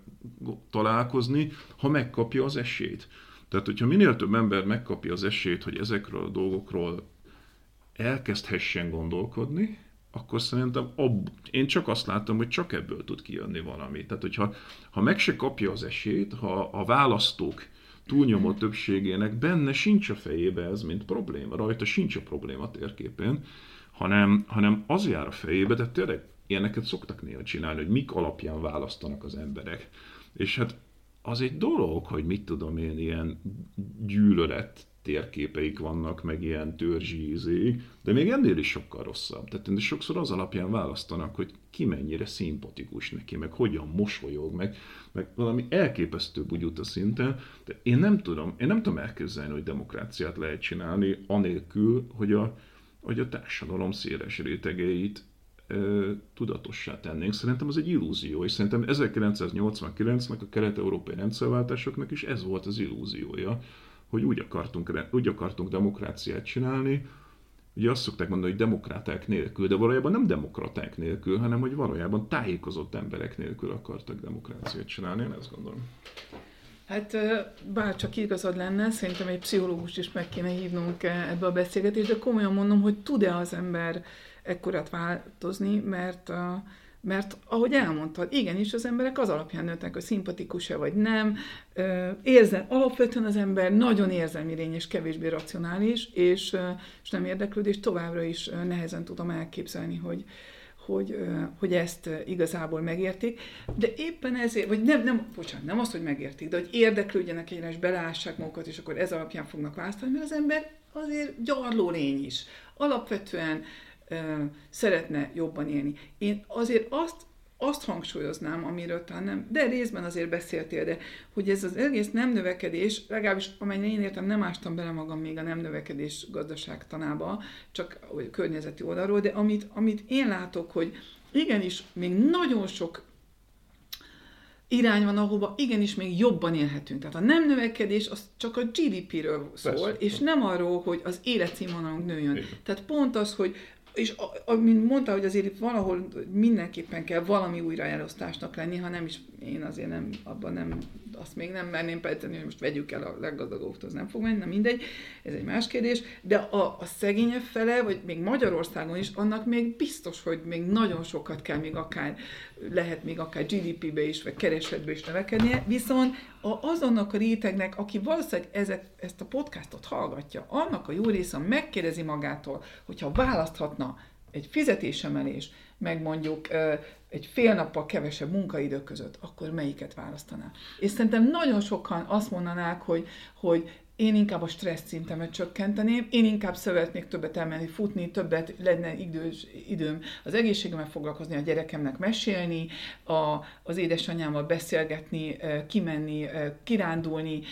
S2: találkozni, ha megkapja az esélyt. Tehát, hogyha minél több ember megkapja az esélyt, hogy ezekről a dolgokról elkezdhessen gondolkodni, akkor szerintem ab, én csak azt látom, hogy csak ebből tud kijönni valami. Tehát, hogyha ha meg se kapja az esélyt, ha a választók túlnyomó többségének benne sincs a fejébe ez, mint probléma, rajta sincs a probléma térképén, hanem, hanem az jár a fejébe, de tényleg ilyeneket szoktak néha csinálni, hogy mik alapján választanak az emberek. És hát az egy dolog, hogy mit tudom én, ilyen gyűlölet térképeik vannak, meg ilyen törzsi izé, de még ennél is sokkal rosszabb. Tehát sokszor az alapján választanak, hogy ki mennyire szimpatikus neki, meg hogyan mosolyog, meg, meg valami elképesztő bugyuta szinten, de én nem tudom, én nem tudom elképzelni, hogy demokráciát lehet csinálni, anélkül, hogy a, hogy a társadalom széles rétegeit ö, tudatossá tennénk. Szerintem az egy illúzió, és szerintem 1989-nek a kelet-európai rendszerváltásoknak is ez volt az illúziója, hogy úgy akartunk, úgy akartunk demokráciát csinálni, Ugye azt szokták mondani, hogy demokráták nélkül, de valójában nem demokraták nélkül, hanem hogy valójában tájékozott emberek nélkül akartak demokráciát csinálni, én ezt gondolom.
S3: Hát bár csak igazad lenne, szerintem egy pszichológust is meg kéne hívnunk ebbe a beszélgetésbe, de komolyan mondom, hogy tud-e az ember ekkorat változni, mert a, mert ahogy elmondtad, igenis az emberek az alapján nőttek, hogy szimpatikus-e vagy nem. Érzel, alapvetően az ember nagyon érzelmi és kevésbé racionális, és, és nem érdeklődés, továbbra is nehezen tudom elképzelni, hogy, hogy, hogy ezt igazából megértik, de éppen ezért, vagy nem, nem, bocsánat, nem azt, hogy megértik, de hogy érdeklődjenek egyre, és beleássák magukat, és akkor ez alapján fognak választani, mert az ember azért gyarló lény is. Alapvetően szeretne jobban élni. Én azért azt azt hangsúlyoznám, amiről talán nem, de részben azért beszéltél, de hogy ez az egész nem növekedés, legalábbis amennyire én értem, nem ástam bele magam még a nem növekedés gazdaságtanába, csak a környezeti oldalról, de amit, amit én látok, hogy igenis még nagyon sok irány van, ahova igenis még jobban élhetünk. Tehát a nem növekedés az csak a GDP-ről szól, Persze. és nem arról, hogy az életszínvonalunk nőjön. Igen. Tehát pont az, hogy és mint mondta, hogy azért itt valahol mindenképpen kell valami újraelosztásnak lenni, ha nem is én azért nem, abban nem, azt még nem merném pedteni, hogy most vegyük el a leggazdagobboktól, az nem fog menni, nem mindegy, ez egy más kérdés, de a, a szegényebb fele, vagy még Magyarországon is, annak még biztos, hogy még nagyon sokat kell még akár, lehet még akár GDP-be is, vagy keresetbe is növekednie, viszont a, azonnak a rétegnek, aki valószínűleg ezek, ezt a podcastot hallgatja, annak a jó része megkérdezi magától, hogyha választhatna egy fizetésemelés, meg mondjuk egy fél nappal kevesebb munkaidő között, akkor melyiket választaná? És szerintem nagyon sokan azt mondanák, hogy, hogy én inkább a stressz szintemet csökkenteném, én inkább szeretnék többet elmenni futni, többet lenne idős, időm az egészségemmel foglalkozni, a gyerekemnek mesélni, a, az édesanyámmal beszélgetni, kimenni, kirándulni,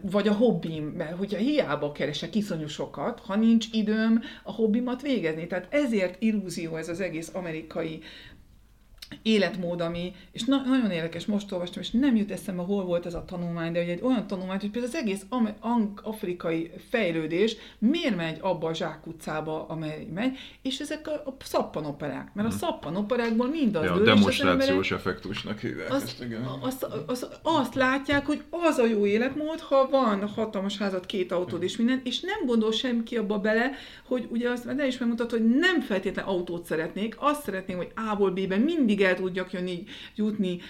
S3: vagy a hobbim, mert hogyha hiába keresek iszonyú sokat, ha nincs időm a hobbimat végezni. Tehát ezért illúzió ez az egész amerikai életmód, ami, és na, nagyon érdekes, most olvastam, és nem jut eszembe, hol volt ez a tanulmány, de hogy egy olyan tanulmány, hogy például az egész afrikai fejlődés miért megy abba a zsákutcába, amely megy, és ezek a, a szappanoperák, mert a mhm. szappanoperákból mind az
S2: ja, dől, demonstrációs az effektusnak hívják
S3: azt, ezt, igen. Azt, azt, azt, látják, hogy az a jó életmód, ha van hatalmas házat, két autód és minden, és nem gondol semki abba bele, hogy ugye azt, de is megmutat, hogy nem feltétlenül autót szeretnék, azt szeretném, hogy A-ból B-ben mindig el tudjak jönni, jutni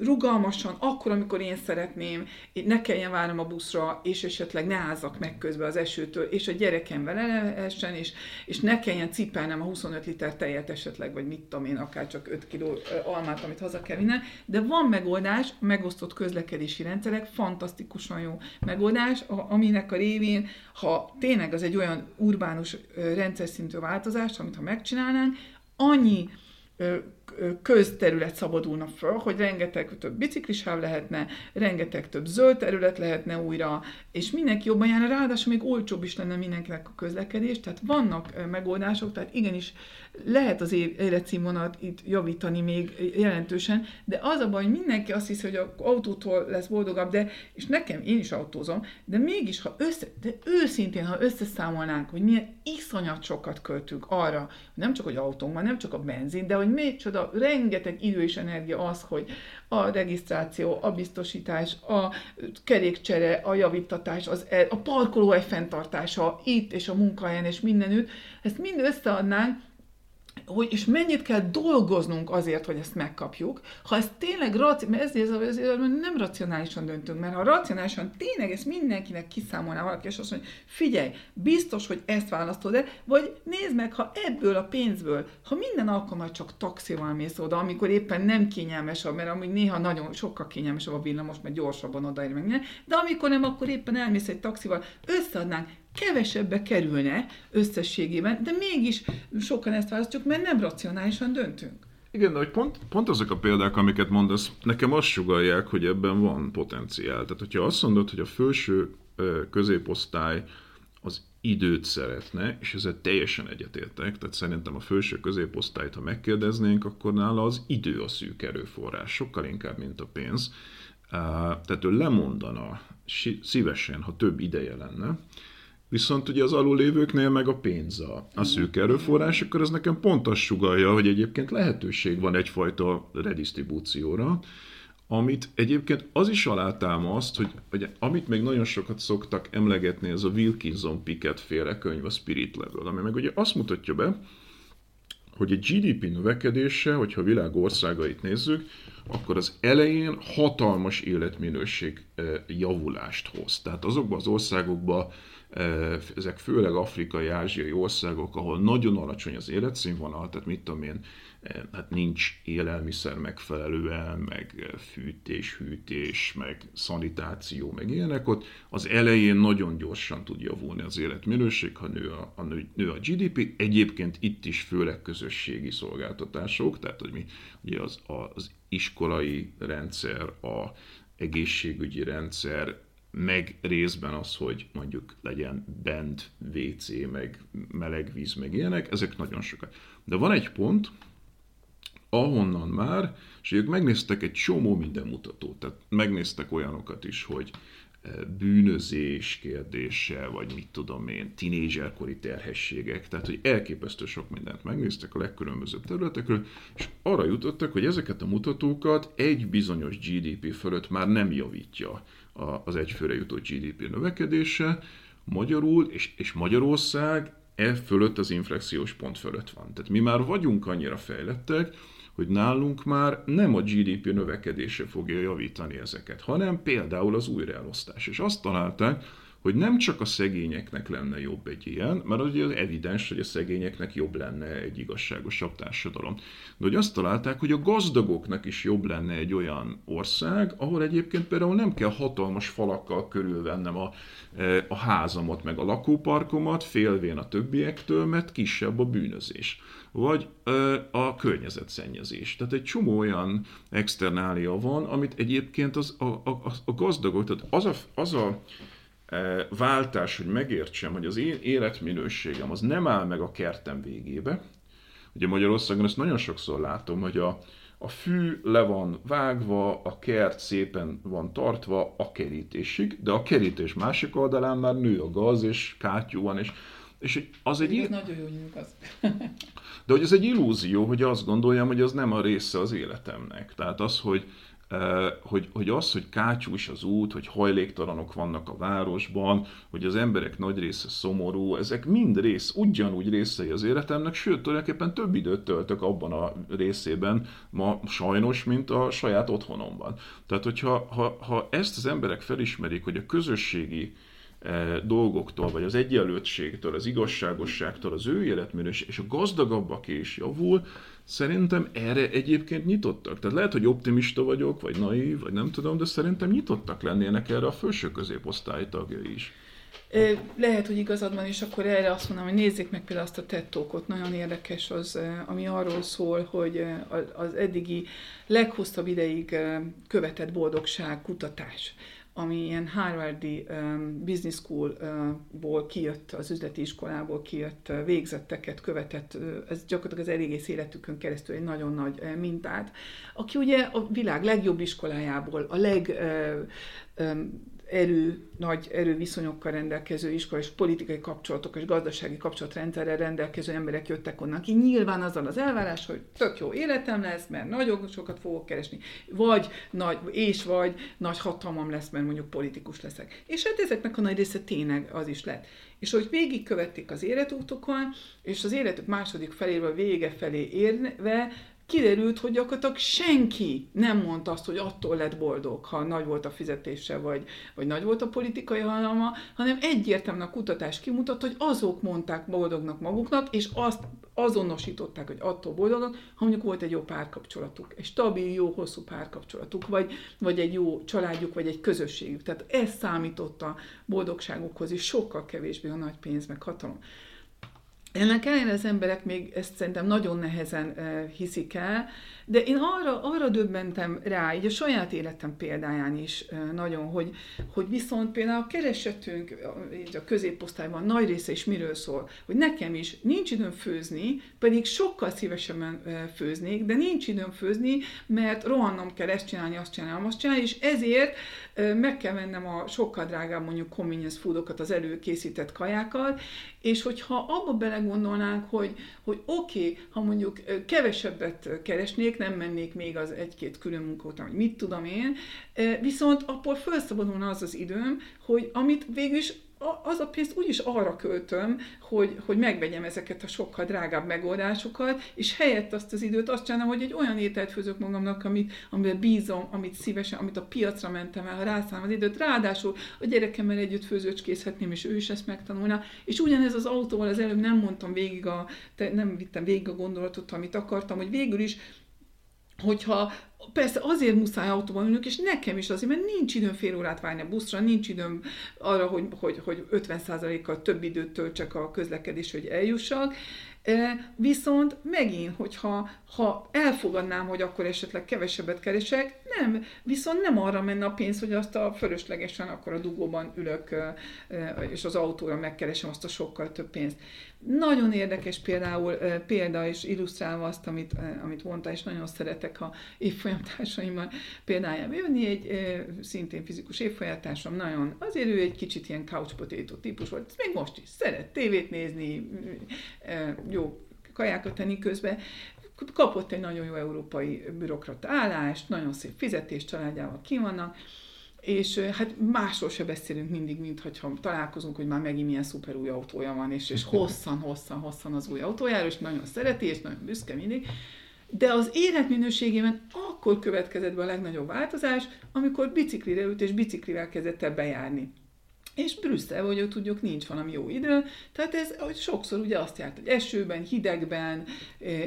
S3: rugalmasan, akkor, amikor én szeretném, ne kelljen várnom a buszra, és esetleg ne ázzak meg közben az esőtől, és a gyerekem vele lehessen, és, és ne kelljen cipelnem a 25 liter tejet esetleg, vagy mit tudom én, akár csak 5 kiló almát, amit haza kell vinnem. De van megoldás, megosztott közlekedési rendszerek, fantasztikusan jó megoldás, aminek a révén, ha tényleg az egy olyan urbánus rendszer szintű változás, amit ha megcsinálnánk, annyi közterület szabadulna föl, hogy rengeteg több biciklisáv lehetne, rengeteg több zöld terület lehetne újra, és mindenki jobban járna, ráadásul még olcsóbb is lenne mindenkinek a közlekedés, tehát vannak megoldások, tehát igenis lehet az életszínvonalat itt javítani még jelentősen, de az a baj, hogy mindenki azt hiszi, hogy az autótól lesz boldogabb, de, és nekem, én is autózom, de mégis, ha össze, de őszintén, ha összeszámolnánk, hogy milyen iszonyat sokat költünk arra, nem csak, hogy autónk van, nem csak a benzin, de hogy még rengeteg idő és energia az, hogy a regisztráció, a biztosítás, a kerékcsere, a javítatás, az, e, a parkolóhely fenntartása itt és a munkahelyen és mindenütt, ezt mind összeadnánk, hogy és mennyit kell dolgoznunk azért, hogy ezt megkapjuk, ha ez tényleg raci- mert ezért, ezért nem racionálisan döntünk, mert ha racionálisan tényleg ezt mindenkinek kiszámolná valaki, és azt mondja, figyelj, biztos, hogy ezt választod de vagy nézd meg, ha ebből a pénzből, ha minden alkalommal csak taxival mész oda, amikor éppen nem kényelmes, mert amúgy néha nagyon sokkal kényelmesebb a villamos, mert gyorsabban odaér meg de amikor nem, akkor éppen elmész egy taxival, összeadnánk kevesebbe kerülne összességében, de mégis sokan ezt választjuk, mert nem racionálisan döntünk.
S2: Igen, de hogy pont, pont azok a példák, amiket mondasz, nekem azt sugalják, hogy ebben van potenciál. Tehát, hogyha azt mondod, hogy a felső középosztály az időt szeretne, és ezzel teljesen egyetértek, tehát szerintem a felső középosztályt, ha megkérdeznénk, akkor nála az idő a szűk erőforrás, sokkal inkább, mint a pénz. Tehát ő lemondana szívesen, ha több ideje lenne, Viszont ugye az alulévőknél meg a pénz a, a szűk erőforrás, akkor ez nekem pont azt sugalja, hogy egyébként lehetőség van egyfajta redistribúcióra, amit egyébként az is alátámaszt, hogy, hogy amit még nagyon sokat szoktak emlegetni, ez a Wilkinson Pickett féle könyv, a Spirit Level, ami meg ugye azt mutatja be, hogy egy GDP növekedése, hogyha a világ országait nézzük, akkor az elején hatalmas életminőség eh, javulást hoz. Tehát azokban az országokban, ezek főleg afrikai, ázsiai országok, ahol nagyon alacsony az életszínvonal, tehát mit tudom én, hát nincs élelmiszer megfelelően, meg fűtés, hűtés, meg szanitáció, meg ilyenek, ott az elején nagyon gyorsan tud javulni az életminőség, ha nő a, a, nő a GDP. Egyébként itt is főleg közösségi szolgáltatások, tehát hogy mi ugye az, az iskolai rendszer, a egészségügyi rendszer, meg részben az, hogy mondjuk legyen bent WC, meg meleg víz, meg ilyenek, ezek nagyon sokat. De van egy pont, ahonnan már, és ők megnéztek egy csomó minden mutatót, tehát megnéztek olyanokat is, hogy e, bűnözés kérdése, vagy mit tudom én, tinédzserkori terhességek, tehát hogy elképesztő sok mindent megnéztek a legkülönbözőbb területekről, és arra jutottak, hogy ezeket a mutatókat egy bizonyos GDP fölött már nem javítja az egyfőre jutó GDP növekedése, magyarul, és, és Magyarország e fölött az inflexiós pont fölött van. Tehát mi már vagyunk annyira fejlettek, hogy nálunk már nem a GDP növekedése fogja javítani ezeket, hanem például az újraelosztás. És azt találták, hogy nem csak a szegényeknek lenne jobb egy ilyen, mert ugye az evidens, hogy a szegényeknek jobb lenne egy igazságosabb társadalom. De hogy azt találták, hogy a gazdagoknak is jobb lenne egy olyan ország, ahol egyébként például nem kell hatalmas falakkal körülvennem a, e, a házamat, meg a lakóparkomat, félvén a többiektől, mert kisebb a bűnözés vagy ö, e, a környezetszennyezés. Tehát egy csomó olyan externália van, amit egyébként az, a, a, a gazdagok, tehát az a, az a váltás, hogy megértsem, hogy az én életminőségem az nem áll meg a kertem végébe. Ugye Magyarországon ezt nagyon sokszor látom, hogy a, a fű le van vágva, a kert szépen van tartva a kerítésig, de a kerítés másik oldalán már nő a gaz, és kátyú van, és És az egy...
S3: Ez nagyon jó nyugasz.
S2: De hogy ez egy illúzió, hogy azt gondoljam, hogy az nem a része az életemnek. Tehát az, hogy, hogy, hogy az, hogy kátyús az út, hogy hajléktalanok vannak a városban, hogy az emberek nagy része szomorú, ezek mind rész, ugyanúgy részei az életemnek, sőt, tulajdonképpen több időt töltök abban a részében ma sajnos, mint a saját otthonomban. Tehát, hogyha ha, ha ezt az emberek felismerik, hogy a közösségi dolgoktól, vagy az egyenlőtségtől, az igazságosságtól, az ő életminőség, és a gazdagabbak is javul, Szerintem erre egyébként nyitottak. Tehát lehet, hogy optimista vagyok, vagy naív, vagy nem tudom, de szerintem nyitottak lennének erre a felső középosztály tagjai is.
S3: Lehet, hogy igazad van, és akkor erre azt mondom, hogy nézzék meg például azt a tettókot, nagyon érdekes az, ami arról szól, hogy az eddigi leghosszabb ideig követett boldogság kutatás ami ilyen Harvardi um, Business School-ból kijött, az üzleti iskolából kijött uh, végzetteket követett, uh, ez gyakorlatilag az egész életükön keresztül egy nagyon nagy uh, mintát, aki ugye a világ legjobb iskolájából, a leg uh, um, erő, nagy erőviszonyokkal rendelkező iskola és politikai kapcsolatok és gazdasági kapcsolatrendszerrel rendelkező emberek jöttek onnan ki. Nyilván azzal az elvárás, hogy tök jó életem lesz, mert nagyon sokat fogok keresni, vagy nagy, és vagy nagy hatalmam lesz, mert mondjuk politikus leszek. És hát ezeknek a nagy része tényleg az is lett. És hogy végigkövették az életútokon, és az életük második feléről vége felé érve kiderült, hogy gyakorlatilag senki nem mondta azt, hogy attól lett boldog, ha nagy volt a fizetése, vagy, vagy nagy volt a politikai hatalma, hanem egyértelműen a kutatás kimutat, hogy azok mondták boldognak maguknak, és azt azonosították, hogy attól boldognak, ha mondjuk volt egy jó párkapcsolatuk, egy stabil, jó, hosszú párkapcsolatuk, vagy, vagy egy jó családjuk, vagy egy közösségük. Tehát ez számított a boldogságukhoz is sokkal kevésbé a nagy pénz, meg hatalom. Ennek ellenére az emberek még ezt szerintem nagyon nehezen hiszik el, de én arra, arra döbbentem rá, így a saját életem példáján is nagyon, hogy, hogy viszont például a keresetünk a középosztályban nagy része is miről szól, hogy nekem is nincs időm főzni, pedig sokkal szívesebben főznék, de nincs időm főzni, mert rohannom kell ezt csinálni, azt csinálni, azt csinálni, és ezért meg kell vennem a sokkal drágább mondjuk convenience foodokat, az előkészített kajákat, és hogyha abba belegondolnánk, hogy, hogy oké, okay, ha mondjuk kevesebbet keresnék, nem mennék még az egy-két külön munkót, vagy mit tudom én, viszont akkor felszabadulna az az időm, hogy amit végül is az a pénzt úgyis arra költöm, hogy, hogy megvegyem ezeket a sokkal drágább megoldásokat, és helyett azt az időt azt csinálom, hogy egy olyan ételt főzök magamnak, amit, amiben bízom, amit szívesen, amit a piacra mentem el, ha rászállom az időt, ráadásul a gyerekemmel együtt főzőcskészhetném, és ő is ezt megtanulna. És ugyanez az autóval az előbb nem mondtam végig a, nem vittem végig a gondolatot, amit akartam, hogy végül is hogyha persze azért muszáj autóban ülnök, és nekem is azért, mert nincs időm fél órát várni a buszra, nincs időm arra, hogy, hogy, hogy 50%-kal több időt töltsek a közlekedés, hogy eljussak, Viszont megint, hogyha ha elfogadnám, hogy akkor esetleg kevesebbet keresek, nem, viszont nem arra menne a pénz, hogy azt a fölöslegesen akkor a dugóban ülök, és az autóra megkeresem azt a sokkal több pénzt. Nagyon érdekes például példa, és illusztrálva azt, amit, amit mondta, és nagyon szeretek a évfolyamtársaimmal példájában jönni, egy szintén fizikus évfolyamtársam, nagyon, azért ő egy kicsit ilyen couch potato típus volt, még most is szeret tévét nézni, jó kajákat tenni közben, kapott egy nagyon jó európai bürokrata állást, nagyon szép fizetés, családjával ki vannak, és hát másról se beszélünk mindig, mint hogyha találkozunk, hogy már megint milyen szuper új autója van, és, és hosszan, hosszan, hosszan az új autójáról, és nagyon szereti, és nagyon büszke mindig. De az életminőségében akkor következett be a legnagyobb változás, amikor biciklire ült, és biciklivel kezdett el bejárni. És Brüsszel, hogy tudjuk, nincs valami jó idő, tehát ez hogy sokszor ugye azt járt, hogy esőben, hidegben,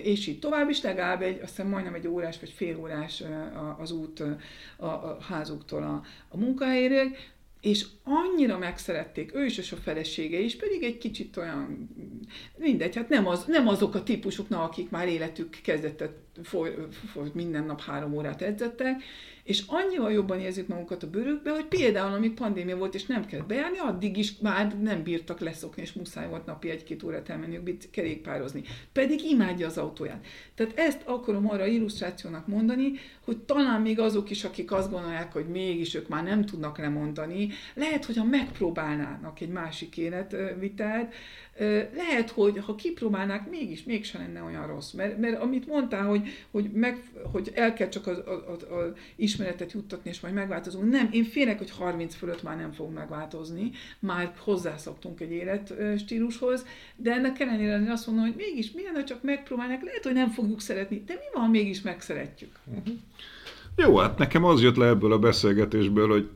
S3: és így tovább is legalább egy, azt hiszem majdnem egy órás vagy fél órás az út a, a házuktól a, a munkahelyére, és annyira megszerették, ő is és a felesége is, pedig egy kicsit olyan, mindegy, hát nem, az, nem azok a típusok, na, akik már életük kezdetett, foly, foly, minden nap három órát edzettek, és annyival jobban érzik magukat a bőrükbe, hogy például, amíg pandémia volt, és nem kellett bejárni, addig is már nem bírtak leszokni, és muszáj volt napi egy-két órát elmenni kerékpározni. Pedig imádja az autóját. Tehát ezt akarom arra illusztrációnak mondani, hogy talán még azok is, akik azt gondolják, hogy mégis ők már nem tudnak lemondani, lehet, hogyha megpróbálnának egy másik életvitelt, lehet, hogy ha kipróbálnák, mégis, mégsem lenne olyan rossz. Mert, mert amit mondtál, hogy, hogy, meg, hogy el kell csak az, az, az ismeretet juttatni, és majd megváltozunk. Nem, én félek, hogy 30 fölött már nem fog megváltozni. Már hozzászoktunk egy életstílushoz, de ennek ellenére azt mondom, hogy mégis milyen, ha csak megpróbálnak, lehet, hogy nem fogjuk szeretni, de mi van, mégis megszeretjük. Uh-huh.
S2: Jó, hát nekem az jött le ebből a beszélgetésből, hogy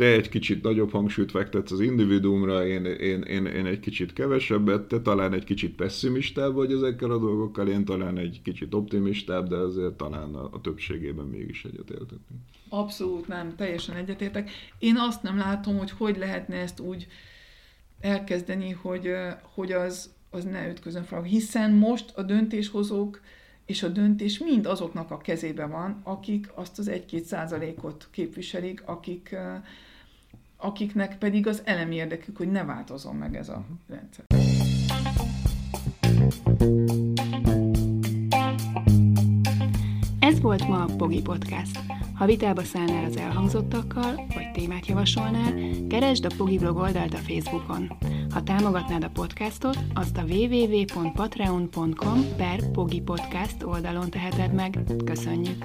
S2: te egy kicsit nagyobb hangsúlyt fektetsz az individuumra, én, én, én, én egy kicsit kevesebbet, te talán egy kicsit pessimistább vagy ezekkel a dolgokkal, én talán egy kicsit optimistább, de azért talán a, a többségében mégis egyetértünk.
S3: Abszolút nem, teljesen egyetértek. Én azt nem látom, hogy hogy lehetne ezt úgy elkezdeni, hogy, hogy az, az ne ütközön fel. Hiszen most a döntéshozók és a döntés mind azoknak a kezében van, akik azt az 1-2 százalékot képviselik, akik, akiknek pedig az elemi érdekük, hogy ne változom meg ez a rendszer.
S1: Ez volt ma a Pogi Podcast. Ha vitába szállnál az elhangzottakkal, vagy témát javasolnál, keresd a Pogi blog oldalt a Facebookon. Ha támogatnád a podcastot, azt a www.patreon.com per Pogi Podcast oldalon teheted meg. Köszönjük!